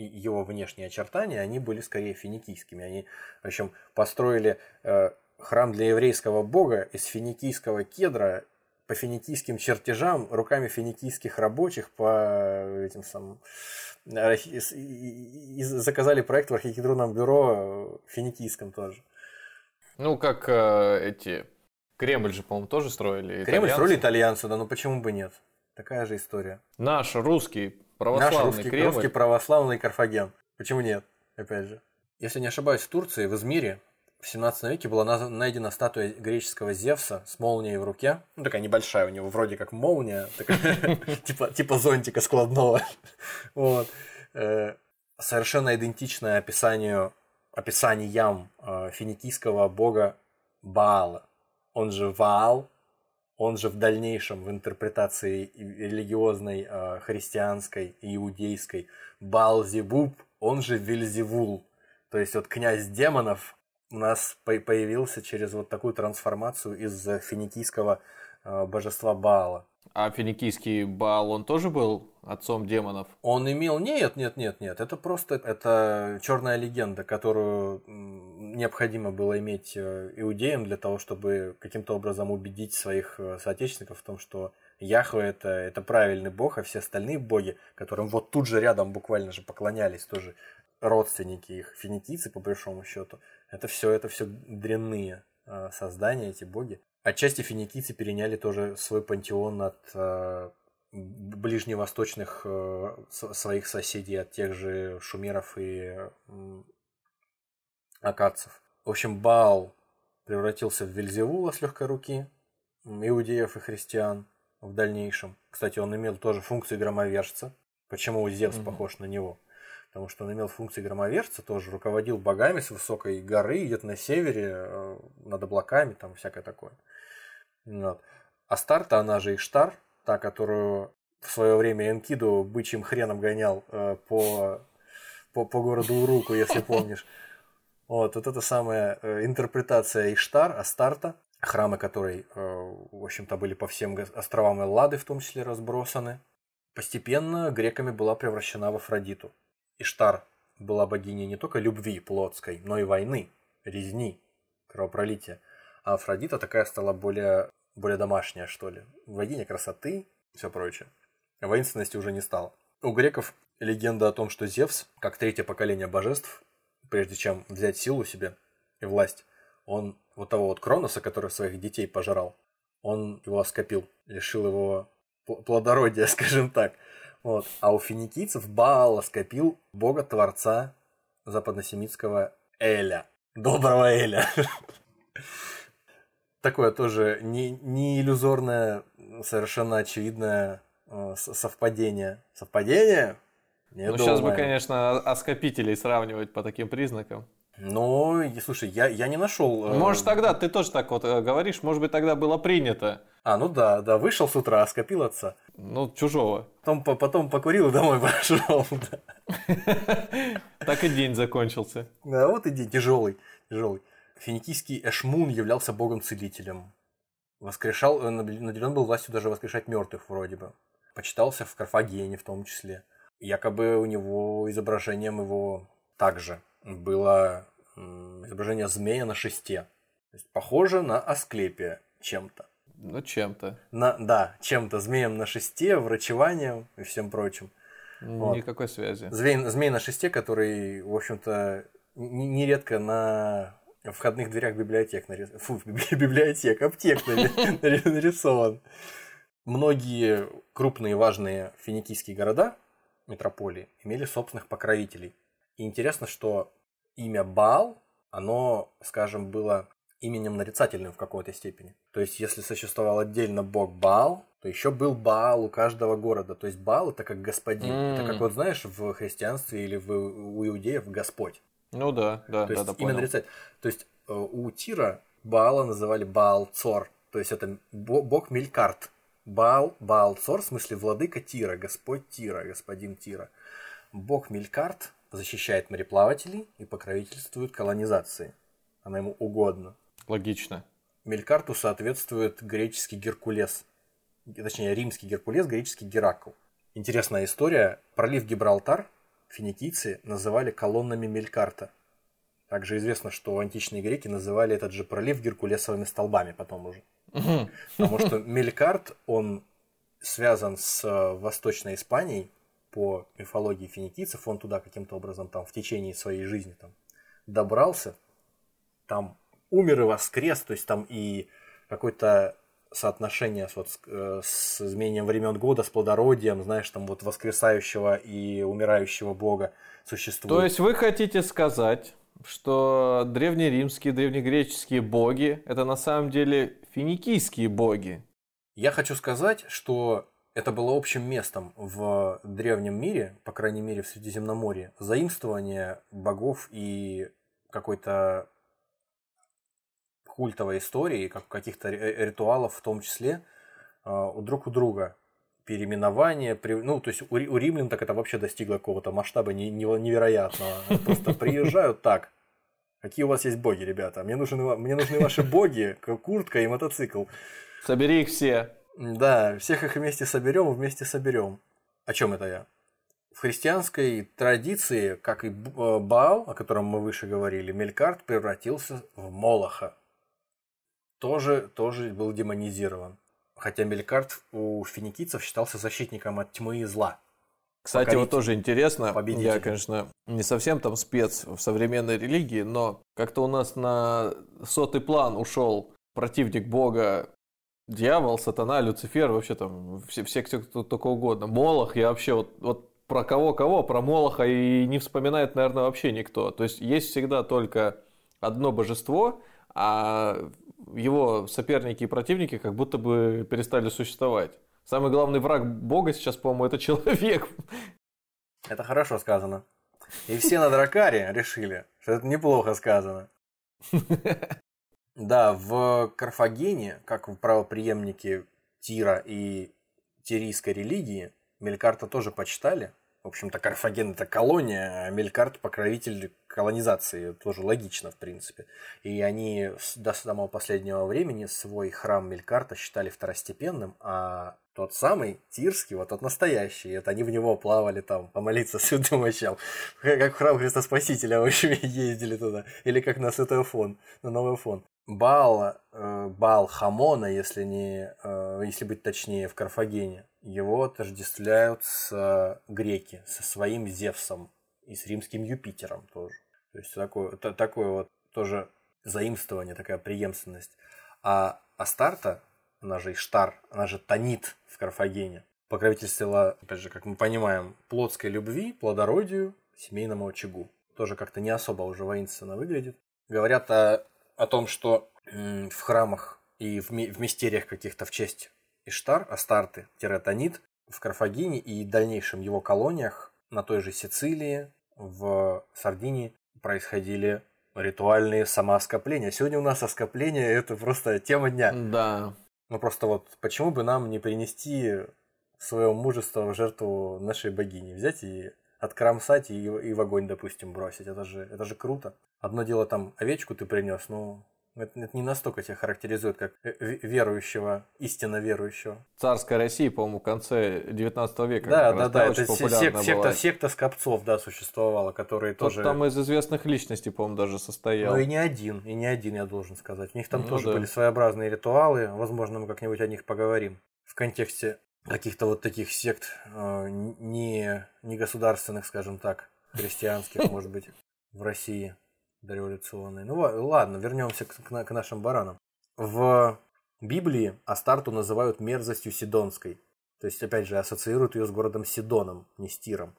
э, его внешние очертания, они были скорее финикийскими. Они, в общем, построили храм для еврейского бога из финикийского кедра по финикийским чертежам, руками финикийских рабочих по этим самым и заказали проект в архитектурном бюро финикийском тоже. Ну, как э, эти... Кремль же, по-моему, тоже строили Кремль итальянцы. строили итальянцы, да, ну почему бы нет? Такая же история. Наш русский православный Наш русский, Кремль. русский православный Карфаген. Почему нет? Опять же. Если не ошибаюсь, в Турции, в Измире, в 17 веке была найдена статуя греческого Зевса с молнией в руке. Ну, такая небольшая у него, вроде как молния, <laughs> типа, типа зонтика складного. <laughs> Вот. Э, совершенно идентичное описанию, описаниям э, финикийского бога Баала. Он же Ваал, он же в дальнейшем в интерпретации религиозной, э, христианской иудейской Баал-Зебуб, он же Вильзевул. То есть вот князь демонов, у нас появился через вот такую трансформацию из финикийского божества Баала. А финикийский Баал, он тоже был отцом демонов? Он имел... Нет, нет, нет, нет. Это просто это черная легенда, которую необходимо было иметь э, иудеям для того, чтобы каким-то образом убедить своих э, соотечественников в том, что Яхве это, это правильный бог, а все остальные боги, которым вот тут же рядом буквально же поклонялись, тоже родственники их, финикийцы по большому счету, это все, это все дрянные э, создания, эти боги. Отчасти финикийцы переняли тоже свой пантеон от э, ближневосточных э, своих соседей, от тех же шумеров и э, акадцев. В общем, Баал превратился в Вельзевула с легкой руки, иудеев и христиан в дальнейшем. Кстати, он имел тоже функцию громовержца. Почему Зевс mm-hmm. похож на него? потому что он имел функции громовержца, тоже руководил богами с высокой горы, где-то на севере, э, над облаками, там всякое такое. Вот. Астарта, она же Иштар, та, которую в свое время Энкиду бычьим хреном гонял э, по, по, по городу Уруку, если <laughs> помнишь. Вот, вот это самая э, интерпретация Иштар, Астарта, храмы которой, э, в общем-то, были по всем островам Эллады в том числе разбросаны. Постепенно греками была превращена в Афродиту. Иштар была богиней не только любви плотской, но и войны, резни, кровопролития. А Афродита такая стала более, более домашняя, что ли. Богиня красоты и все прочее. Воинственности уже не стало. У греков легенда о том, что Зевс, как третье поколение божеств, прежде чем взять силу себе и власть, он вот того вот Кроноса, который своих детей пожрал, он его оскопил, лишил его плодородия, <laughs> скажем так. Вот. А у финикийцев Баала скопил бога-творца западносемитского Эля. Доброго Эля. <laughs> Такое тоже не, не иллюзорное, совершенно очевидное э, совпадение. Совпадение? Не ну, думаю. сейчас бы, конечно, оскопителей сравнивать по таким признакам. Ну, слушай, я, я не нашел. Э, может, тогда ты тоже так вот э, говоришь, может быть, тогда было принято. А, ну да, да, вышел с утра, скопил отца. Ну, чужого. Потом, потом покурил и домой <laughs> пошел. <laughs> Так и день закончился. Да, вот и день тяжелый, тяжелый. Финикийский Эшмун являлся богом-целителем. Воскрешал, э, наделен был властью даже воскрешать мертвых вроде бы. Почитался в Карфагене в том числе. Якобы у него изображением его также было изображение змея на шесте. То есть похоже на Асклепия чем-то. Ну, чем-то. На, да, чем-то. Змеем на шесте, врачеванием и всем прочим. Никакой вот. связи. Змей, змей на шесте, который, в общем-то, нередко на входных дверях библиотек нарис... Фу, <laughs> библиотек, аптек <laughs> нарисован. Многие крупные важные финикийские города, метрополии, имели собственных покровителей. И интересно, что имя Баал, оно, скажем, было именем нарицательным в какой-то степени. То есть, если существовал отдельно бог Баал, то еще был Баал у каждого города. То есть Баал это как господин. Mm. Это как вот знаешь в христианстве или в, у иудеев Господь. Ну да, да, То да, есть да, именно понял. То есть э, у Тира Баала называли Баал-Цор. То есть это бо- бог Мелькарт. Баал, Баал-Цор, в смысле владыка Тира, господь Тира, господин Тира. Бог Мелькарт защищает мореплавателей и покровительствует колонизации. Она ему угодна. Логично. Мелькарту соответствует греческий Геркулес. Точнее, римский Геркулес, греческий Геракл. Интересная история. Пролив Гибралтар финикийцы называли колоннами Мелькарта. Также известно, что античные греки называли этот же пролив геркулесовыми столбами потом уже. Потому что Мелькарт, он связан с э, Восточной Испанией по мифологии финикийцев. Он туда каким-то образом там в течение своей жизни там добрался. Там умер и воскрес. То есть там и какое-то соотношение с, вот, с, э, изменением времен года, с плодородием, знаешь, там вот воскресающего и умирающего бога существует. То есть вы хотите сказать, что древнеримские, древнегреческие боги это на самом деле финикийские боги? Я хочу сказать, что это было общим местом в древнем мире, по крайней мере в Средиземноморье, заимствование богов и какой-то культовой истории, как каких-то ри- ритуалов в том числе, э, у друг у друга. Переименование, ну, то есть у, ри- у римлян так это вообще достигло какого-то масштаба не- не- невероятного. Просто приезжают так. Какие у вас есть боги, ребята? Мне нужны, мне нужны ваши боги, куртка и мотоцикл. Собери их все. Да, всех их вместе соберем, вместе соберем. О чем это я? В христианской традиции, как и э, Баал, о котором мы выше говорили, Мелькарт превратился в Молоха. Тоже, тоже был демонизирован. Хотя Мелькарт у финикийцев считался защитником от тьмы и зла. Кстати, Покоритель. вот тоже интересно, Победитель. я, конечно, не совсем там спец в современной религии, но как-то у нас на сотый план ушел противник Бога, дьявол, сатана, Люцифер, вообще там все, все кто, только угодно. Молох, я вообще вот, вот про кого-кого, про Молоха и не вспоминает, наверное, вообще никто. То есть есть всегда только одно божество, а его соперники и противники как будто бы перестали существовать. Самый главный враг Бога сейчас, по-моему, это человек. Это хорошо сказано. И все на Дракаре решили, что это неплохо сказано. Да, в Карфагене, как в правоприемнике Тира и тирийской религии, Мелькарта тоже почитали. В общем-то, Карфаген это колония, а Мелькарт покровитель колонизации. Тоже логично, в принципе. И они до самого последнего времени свой храм Мелькарта считали второстепенным, а тот самый Тирский, вот тот настоящий, это они в него плавали там, помолиться святым мощам. Как в храм Христа Спасителя, в общем, <laughs> ездили туда. Или как на Святой Фон, на Новый Фон. Баал, э, Баал Хамона, если, не, э, если быть точнее, в Карфагене, его отождествляют с э, греки, со своим Зевсом и с римским Юпитером тоже. То есть такое, та- такое вот тоже заимствование, такая преемственность. А Астарта, она же Иштар, она же Танит в Карфагене, покровительствовала, опять же, как мы понимаем, плотской любви, плодородию, семейному очагу. Тоже как-то не особо уже воинственно выглядит. Говорят о, о том, что в храмах и в, в мистериях каких-то в честь Иштар, Астарты, Танит, в Карфагене и дальнейшем его колониях на той же Сицилии, в Сардинии происходили ритуальные самооскопления. Сегодня у нас оскопление это просто тема дня. Да. Ну просто вот почему бы нам не принести свое мужество в жертву нашей богини? Взять и откромсать и, и в огонь, допустим, бросить. Это же, это же круто. Одно дело там овечку ты принес, но это, это не настолько тебя характеризует, как э, ве- верующего, истинно верующего. Царская Россия, по-моему, в конце 19 века. Да, да, раз, да, это сек- секта, секта скопцов, да, существовала, которые Тот тоже... там из известных личностей, по-моему, даже состоял. Ну и не один, и не один, я должен сказать. У них там Ну тоже да. были своеобразные ритуалы. Возможно, мы как-нибудь о них поговорим. В контексте каких-то вот таких сект э, не, не государственных, скажем так, христианских, может быть, в России дореволюционной. Ну ла- ладно, вернемся к, к на- к нашим баранам. В Библии Астарту называют мерзостью Сидонской. То есть, опять же, ассоциируют ее с городом Сидоном, не с Тиром.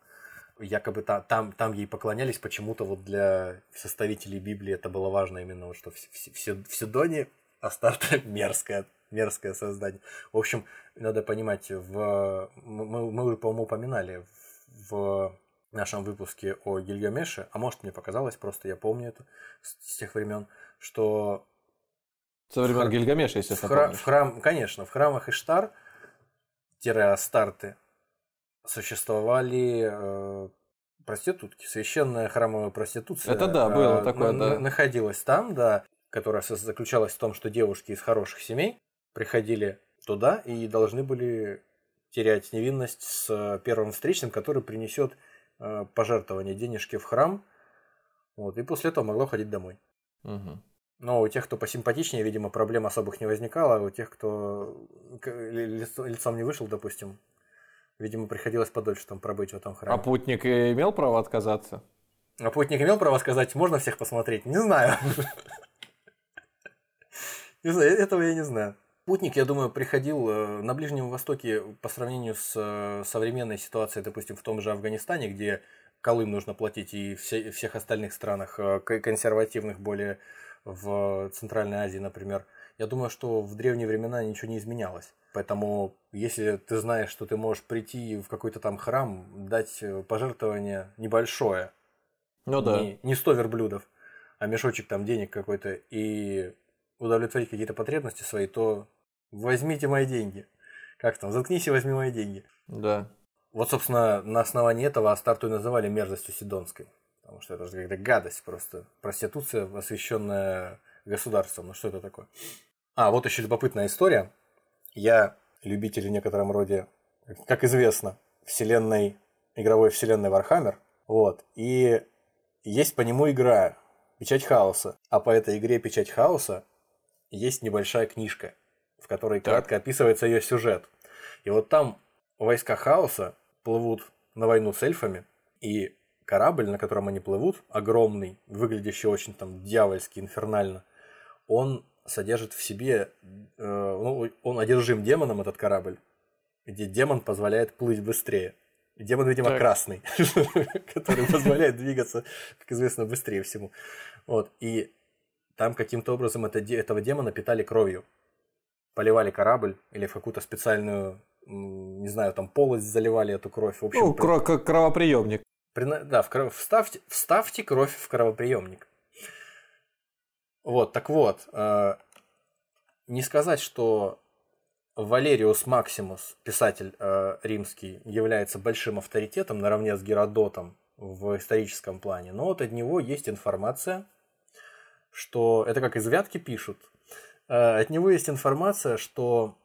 Якобы та- там, там ей поклонялись почему-то вот для составителей Библии это было важно именно, вот, что в, в- в Си- в Сидоне Астарта <laughs> мерзкое, мерзкое создание. В общем, надо понимать, в, мы, мы уже, по-моему, упоминали, в нашем выпуске о Гильгамеше, а может мне показалось, просто я помню это с, тех времен, что... Со времен хр... Гильгамеша, естественно, в, хра... в храм, Конечно, в храмах Иштар, Астарты, существовали э, проститутки, священная храмовая проституция. Это да, было э, такое, на, да. Находилась там, да, которая заключалась в том, что девушки из хороших семей приходили туда и должны были терять невинность с первым встречным, который принесет пожертвование денежки в храм. Вот, и после этого могло ходить домой. Угу. Но у тех, кто посимпатичнее, видимо, проблем особых не возникало, а у тех, кто лицом не вышел, допустим, видимо, приходилось подольше там пробыть в этом храме. А путник имел право отказаться? А путник имел право сказать, можно всех посмотреть? Не знаю. <laughs> Не знаю, этого я не знаю. Путник, я думаю, приходил э, на Ближнем Востоке по сравнению с э, современной ситуацией, допустим, в том же Афганистане, где Колым нужно платить, и все, всех остальных странах э, консервативных более в Центральной Азии, например. Я думаю, что в древние времена ничего не изменялось. Поэтому, если ты знаешь, что ты можешь прийти в какой-то там храм, дать пожертвование небольшое, ну да. не, не 100 верблюдов, а мешочек там денег какой-то, и удовлетворить какие-то потребности свои, то возьмите мои деньги. Как там, заткнись и возьми мои деньги. Да. Вот, собственно, на основании этого Астарту и называли мерзостью Сидонской. Потому что это же какая-то гадость просто. Проституция, освященная государством. Ну что это такое? А, вот еще любопытная история. Я любитель в некотором роде, как известно, вселенной, игровой вселенной Warhammer. Вот. И есть по нему игра Печать Хаоса. А по этой игре Печать Хаоса есть небольшая книжка, в которой так. кратко описывается ее сюжет. И вот там войска хаоса плывут на войну с эльфами, и корабль, на котором они плывут, огромный, выглядящий очень там дьявольски, инфернально, он содержит в себе, э, ну, он одержим демоном, этот корабль, где демон позволяет плыть быстрее. И демон, видимо, так. красный, <laughs> который позволяет двигаться, как известно, быстрее всему. Вот. И там каким-то образом это, этого демона питали кровью. Поливали корабль или в какую-то специальную, не знаю, там полость заливали эту кровь. В общем, ну, кро- как кровоприемник. При, да, в, вставьте, вставьте кровь в кровоприемник. Вот, так вот, э, не сказать, что Валериус Максимус, писатель э, римский, является большим авторитетом наравне с Геродотом в историческом плане, но вот от него есть информация, что это как из Вятки пишут. Э, от него есть информация, что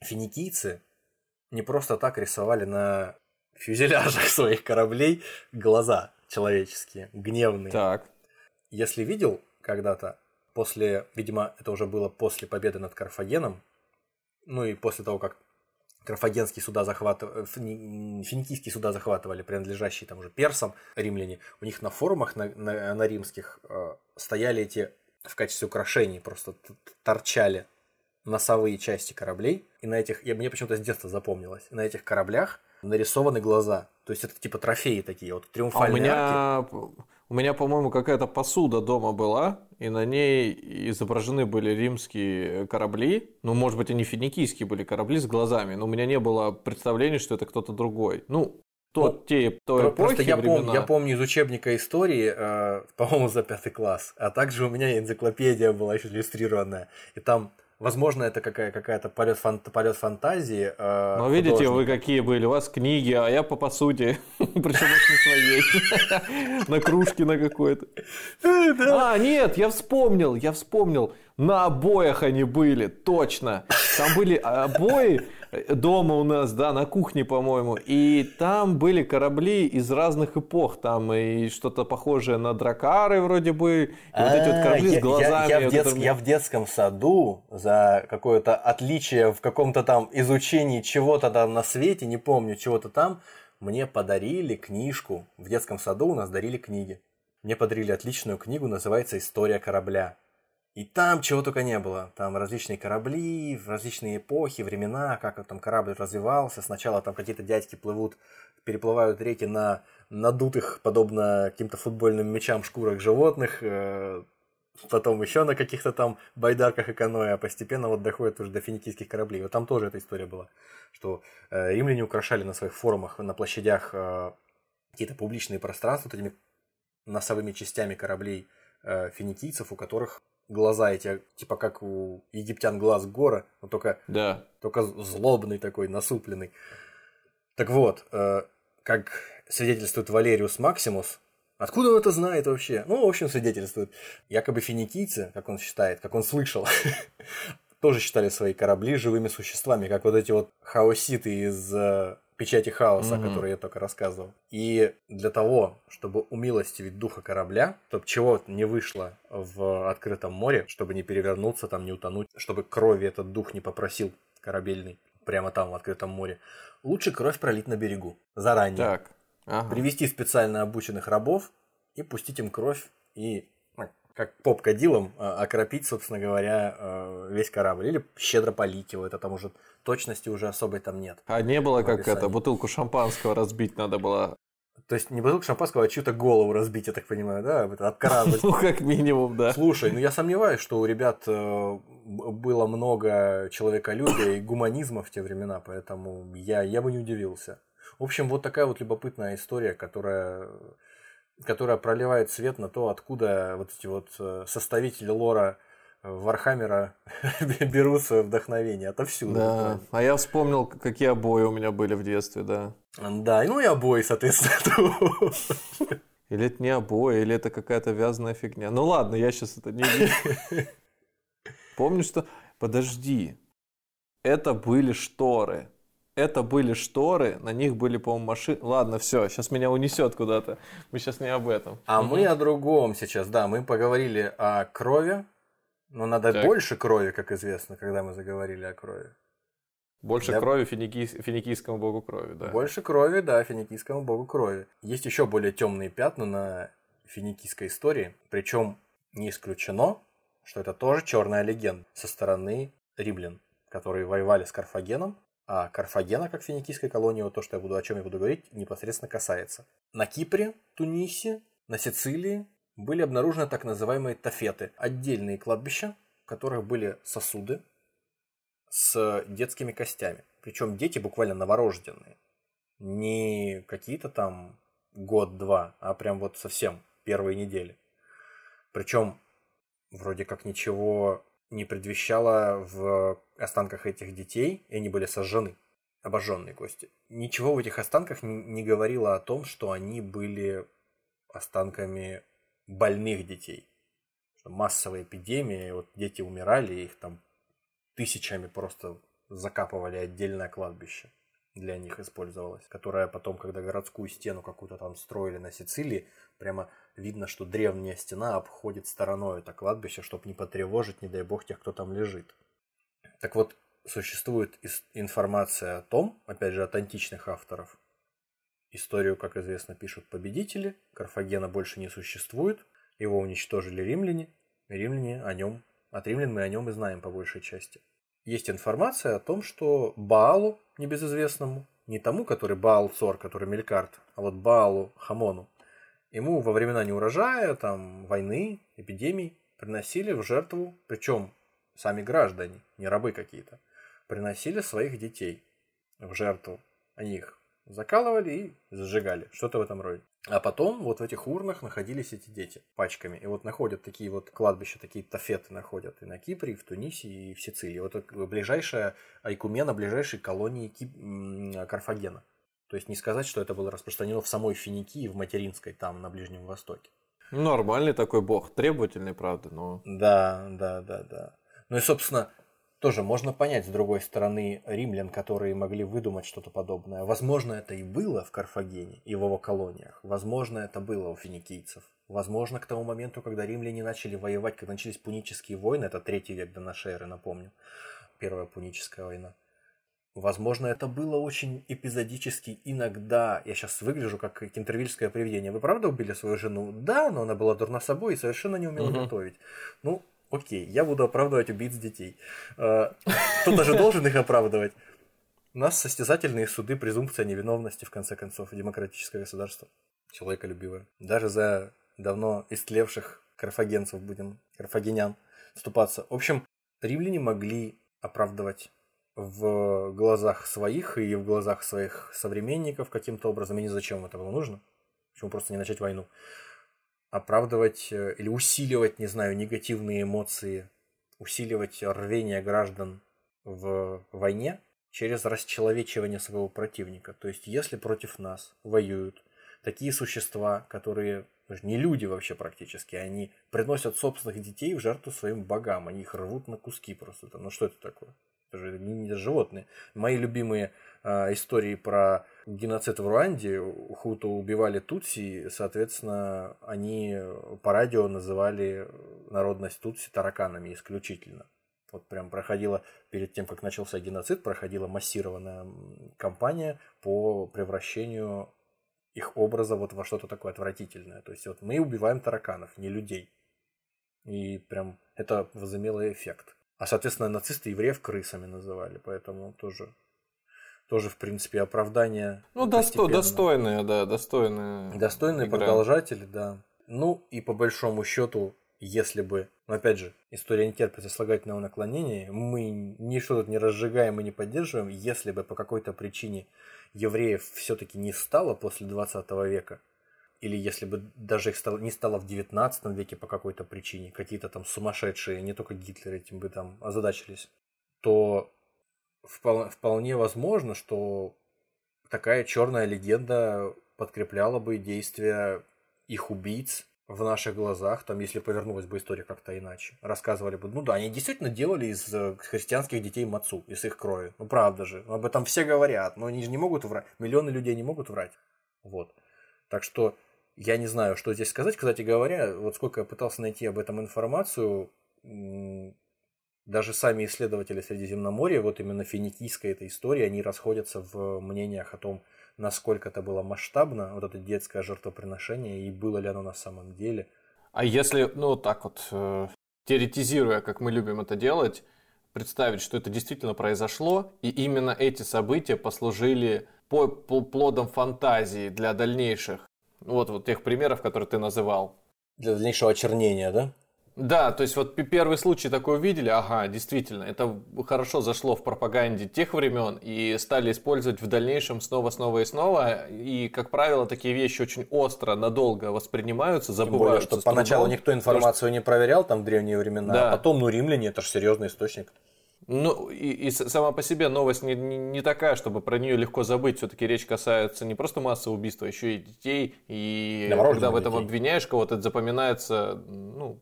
финикийцы не просто так рисовали на фюзеляжах <laughs> своих кораблей глаза человеческие, гневные. Так. Если видел когда-то, после, видимо, это уже было после победы над Карфагеном, ну и после того, как карфагенские суда захватывали, финикийские суда захватывали, принадлежащие там уже персам, римляне, у них на форумах на, на, на римских э, стояли эти в качестве украшений, просто торчали носовые части кораблей, и на этих, я, мне почему-то с детства запомнилось, на этих кораблях нарисованы глаза. То есть это типа трофеи такие, вот триумфальные а у меня, арки. У меня, по-моему, какая-то посуда дома была, и на ней изображены были римские корабли. Ну, может быть, они финикийские были корабли с глазами, но у меня не было представления, что это кто-то другой. Ну, тот, вот, те, той эпохи, Просто я, времена. Пом, я помню из учебника истории, э, по-моему, за пятый класс, а также у меня энциклопедия была еще иллюстрированная, и там Возможно, это какая- какая-то полет, фан- полет фантазии. Э, Но видите, вы какие были, у вас книги, а я по посуде, <laughs> причем не своей, <laughs> на кружке на какой-то. А, нет, я вспомнил, я вспомнил, на обоях они были, точно. Там были обои, дома у нас, да, на кухне, по-моему. И там были корабли из разных эпох. Там и что-то похожее на дракары вроде бы. И вот эти вот а, корабли с глазами. Я в детском саду за какое-то отличие в каком-то там изучении чего-то там на свете, не помню, чего-то там, мне подарили книжку. В детском саду у нас дарили книги. Мне подарили отличную книгу, называется «История корабля». И там чего только не было. Там различные корабли, различные эпохи, времена, как там корабль развивался. Сначала там какие-то дядьки плывут, переплывают реки на надутых, подобно каким-то футбольным мячам, шкурах животных. Э, потом еще на каких-то там байдарках и каноэ, а постепенно вот доходят уже до финикийских кораблей. Вот там тоже эта история была, что э, римляне украшали на своих форумах, на площадях э, какие-то публичные пространства вот этими носовыми частями кораблей финикийцев, у которых глаза эти, типа как у египтян глаз гора, но только, Да. только злобный такой, насупленный. Так вот, э, как свидетельствует Валериус Максимус, откуда он это знает вообще? Ну, в общем, свидетельствует. Якобы финикийцы, как он считает, как он слышал, <laughs> тоже считали свои корабли живыми существами, как вот эти вот хаоситы из э, печати хаоса, Мгм. которые я только рассказывал. И для того, чтобы умилостивить духа корабля, чтобы чего не вышло в открытом море, чтобы не перевернуться, там не утонуть, чтобы крови этот дух не попросил корабельный прямо там в открытом море, лучше кровь пролить на берегу заранее. Так. Ага. Привести специально обученных рабов и пустить им кровь и как поп кадилом а, окропить, собственно говоря, э, весь корабль. Или щедро полить его. Это там уже точности уже особой там нет. А не было, как это, бутылку шампанского разбить надо было. То есть не бутылку шампанского, а чью-то голову разбить, я так понимаю, да? Это обкарабать. <laughs> Ну, как минимум, да. Слушай, ну я сомневаюсь, что у ребят э, было много человеколюбия и гуманизма в те времена, поэтому я, я бы не удивился. В общем, вот такая вот любопытная история, которая, которая проливает свет на то, откуда вот эти вот э, составители lore а э, Warhammer а <laughs> берут свое вдохновение. Отовсюду. Да. А я вспомнил, какие обои у меня были в детстве, да. Да, ну и обои, соответственно. <laughs> Или это не обои, или это какая-то вязаная фигня. Ну ладно, я сейчас это не <laughs> Помню, что... Подожди. Это были шторы. Это были шторы, на них были, по-моему, машины. Ладно, все, сейчас меня унесет куда-то. Мы сейчас не об этом. А мы о другом сейчас, да, мы поговорили о крови, но надо Так. больше крови, как известно, когда мы заговорили о крови. Больше Я- крови финикий- финикийскому богу крови, да. Больше крови, да, финикийскому богу крови. Есть еще более темные пятна на финикийской истории, причем не исключено, что это тоже черная легенда со стороны римлян, которые воевали с Карфагеном, а Карфагена, как финикийской колонии, вот то, что я буду, о чем я буду говорить, непосредственно касается. На Кипре, Тунисе, на Сицилии были обнаружены так называемые тафеты, отдельные кладбища, в которых были сосуды с детскими костями. Причем дети буквально новорожденные. Не какие-то там год-два, а прям вот совсем первые недели. Причем вроде как ничего не предвещало в останках этих детей, и они были сожжены, обожженные кости. Ничего в этих останках не, говорило о том, что они были останками больных детей. Массовая эпидемия, вот дети умирали, их там тысячами просто закапывали отдельное кладбище для них использовалось, которое потом, когда городскую стену какую-то там строили на Сицилии, прямо видно, что древняя стена обходит стороной это кладбище, чтобы не потревожить, не дай бог, тех, кто там лежит. Так вот, существует информация о том, опять же, от античных авторов, историю, как известно, пишут победители, Карфагена больше не существует, его уничтожили римляне, римляне о нем, от римлян мы о нем и знаем по большей части. Есть информация о том, что Баалу, небезызвестному, не тому, который Баал Цор, который Мелькарт, а вот Баалу Хамону, ему во времена неурожая, там, войны, эпидемий приносили в жертву, причем сами граждане, не рабы какие-то, приносили своих детей в жертву. Они их закалывали и зажигали, что-то в этом роде. А потом вот в этих урнах находились эти дети пачками. И вот находят такие вот кладбища, такие тафеты находят и на Кипре, и в Тунисе, и в Сицилии. Вот это ближайшая Айкумена, ближайшей колонии Кип- м, Карфагена. То есть не сказать, что это было распространено в самой Финикии, в материнской, там, на Ближнем Востоке. Нормальный такой бог, требовательный, правда, но... Да, да, да, да. Ну и, собственно, тоже можно понять, с другой стороны, римлян, которые могли выдумать что-то подобное. Возможно, это и было в Карфагене и в его колониях. Возможно, это было у финикийцев. Возможно, к тому моменту, когда римляне начали воевать, когда начались пунические войны, это третий век до нашей эры, напомню, Первая пуническая война. Возможно, это было очень эпизодически иногда. Я сейчас выгляжу как кентервильское привидение. Вы правда убили свою жену? Да, но она была дурна собой и совершенно не умела Мгм. готовить. Ну, окей, я буду оправдывать убийц детей. Э, Кто-то же должен их оправдывать. У нас состязательные суды, презумпция невиновности, в конце концов, демократическое государство. Человеколюбивое. Даже за давно истлевших карфагенцев будем, карфагенян, вступаться. В общем, римляне могли оправдывать в глазах своих и в глазах своих современников каким-то образом, и не зачем это было нужно. Почему просто не начать войну? Оправдывать э, или усиливать, не знаю, негативные эмоции, усиливать рвение граждан в войне через расчеловечивание своего противника. То есть, если против нас воюют такие существа, которые не люди вообще практически, они приносят собственных детей в жертву своим богам, они их рвут на куски просто. Ну что это такое? Это же не, не животные. Мои любимые э, истории про геноцид в Руанде, хуту убивали тутси, соответственно, они по радио называли народность тутси тараканами исключительно. Вот прям проходила, перед тем, как начался геноцид, проходила массированная кампания по превращению их образа вот во что-то такое отвратительное. То есть вот мы убиваем тараканов, не людей. И прям это возымело эффект. А, соответственно, нацисты евреев крысами называли, поэтому тоже тоже, в принципе, оправдание. Ну, досто, достойные, да, достойные. Достойные игра. продолжатели, да. Ну, и по большому счету, если бы, но опять же, история не терпит сослагательного наклонения, мы ничто тут не разжигаем и не поддерживаем, если бы по какой-то причине евреев все-таки не стало после 20 века, или если бы даже их стало, не стало в 19 веке по какой-то причине, какие-то там сумасшедшие, не только Гитлер этим бы там озадачились, то вполне возможно, что такая черная легенда подкрепляла бы действия их убийц в наших глазах, там, если повернулась бы история как-то иначе. Рассказывали бы, ну да, они действительно делали из э, христианских детей мацу, из их крови. Ну правда же, об этом все говорят, но они же не могут врать. Миллионы людей не могут врать. Вот. Так что я не знаю, что здесь сказать. Кстати говоря, вот сколько я пытался найти об этом информацию, даже сами исследователи Средиземноморья, вот именно финикийской этой истории, они расходятся в мнениях о том, насколько это было масштабно, вот это детское жертвоприношение, и было ли оно на самом деле. А если, ну, так вот, э, теоретизируя, как мы любим это делать, представить, что это действительно произошло, и именно эти события послужили по, по плодом фантазии для дальнейших, вот, вот тех примеров, которые ты называл. Для дальнейшего очернения, да? Да, то есть вот первый случай такой увидели, ага, действительно, это хорошо зашло в пропаганде тех времен и стали использовать в дальнейшем снова, снова и снова. И, как правило, такие вещи очень остро, надолго воспринимаются, забываются. Тем более, что поначалу никто информацию что... не проверял там в древние времена, да. а потом, ну, римляне, это же серьезный источник. Ну, и, и сама по себе новость не, не, не такая, чтобы про нее легко забыть. Все-таки речь касается не просто массового убийства, а еще и детей. И когда в этом детей. обвиняешь кого-то, это запоминается, ну,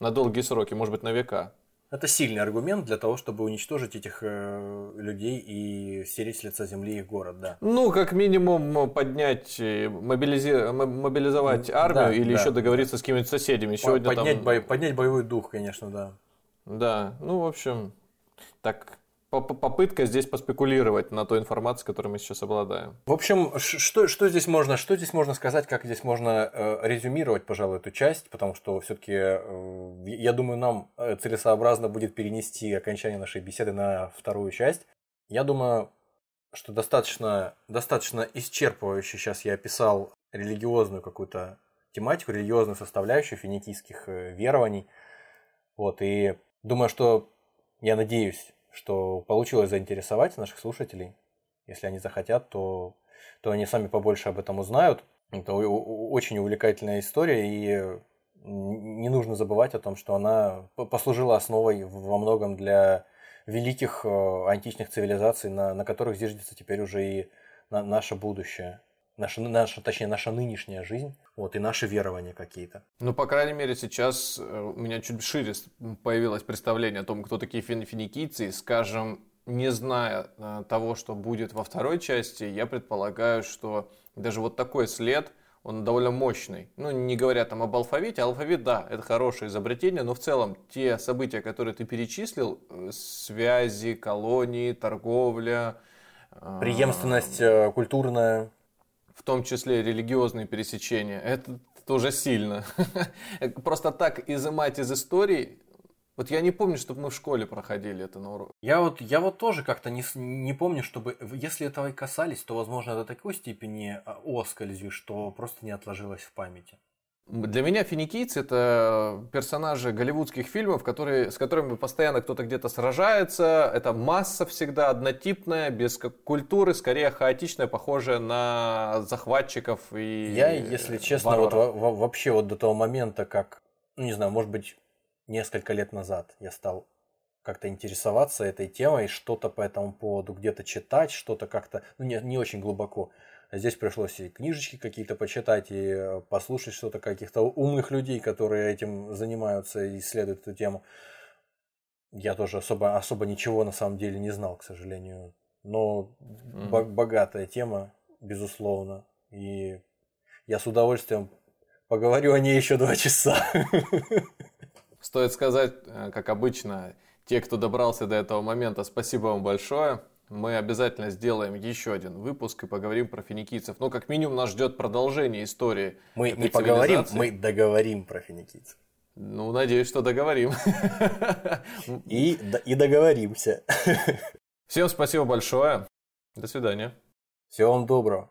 на долгие сроки, может быть, на века. Это сильный аргумент для того, чтобы уничтожить этих э, людей и стереть с лица земли их город, да. Ну, как минимум поднять, э, мобилизи... мобилизовать армию да, или да, еще договориться да. с какими-то соседями. Сегодня поднять, там... бо... поднять боевой дух, конечно, да. Да, ну, в общем, так попытка здесь поспекулировать на той информации, которой мы сейчас обладаем. В общем, что, что, здесь, можно, что здесь можно сказать, как здесь можно э, резюмировать, пожалуй, эту часть, потому что все-таки, э, я думаю, нам э, целесообразно будет перенести окончание нашей беседы на вторую часть. Я думаю, что достаточно, достаточно исчерпывающе сейчас я описал религиозную какую-то тематику, религиозную составляющую финикийских э, верований. Вот, и думаю, что я надеюсь, что получилось заинтересовать наших слушателей. Если они захотят, то, то они сами побольше об этом узнают. Это очень увлекательная история, и не нужно забывать о том, что она послужила основой во многом для великих э, античных цивилизаций, на, на которых зиждется теперь уже и наше будущее наша, наша, точнее, наша нынешняя жизнь, вот, и наши верования какие-то. Ну, по крайней мере, сейчас э, у меня чуть шире появилось представление о том, кто такие финикийцы, скажем, не зная э, того, что будет во второй части, я предполагаю, что даже вот такой след, он довольно мощный. Ну, не говоря там об алфавите, алфавит, да, это хорошее изобретение, но в целом те события, которые ты перечислил, э, связи, колонии, торговля... Преемственность культурная том числе религиозные пересечения, это тоже сильно. <laughs> Просто так изымать из истории вот я не помню, чтобы мы в школе проходили это на уроке. Я вот, я вот тоже как-то не, не помню, чтобы... Если этого и касались, то, возможно, до такой степени а, оскользи, что просто не отложилось в памяти. Для меня финикийцы это персонажи голливудских фильмов, которые, с которыми постоянно кто-то где-то сражается. Это масса всегда однотипная, без культуры, скорее хаотичная, похожая на захватчиков и Я, если честно, варваров. вот вообще вот до того момента, как, ну не знаю, может быть, несколько лет назад я стал как-то интересоваться этой темой, что-то по этому поводу где-то читать, что-то как-то, ну не, не очень глубоко. Здесь пришлось и книжечки какие-то почитать, и э, послушать что-то каких-то умных людей, которые этим занимаются и исследуют эту тему. Я тоже особо, особо ничего на самом деле не знал, к сожалению. Но mm-hmm. богатая тема, безусловно. И я с удовольствием поговорю о ней еще два часа. <laughs> Стоит сказать, э, как обычно, те, кто добрался до этого момента, спасибо вам большое. Мы обязательно сделаем еще один выпуск и поговорим про финикийцев. Ну, как минимум, нас ждет продолжение истории. Мы не поговорим, мы договорим про финикийцев. Ну, надеюсь, что договорим. И, и договоримся. Всем спасибо большое. До свидания. Всего вам доброго.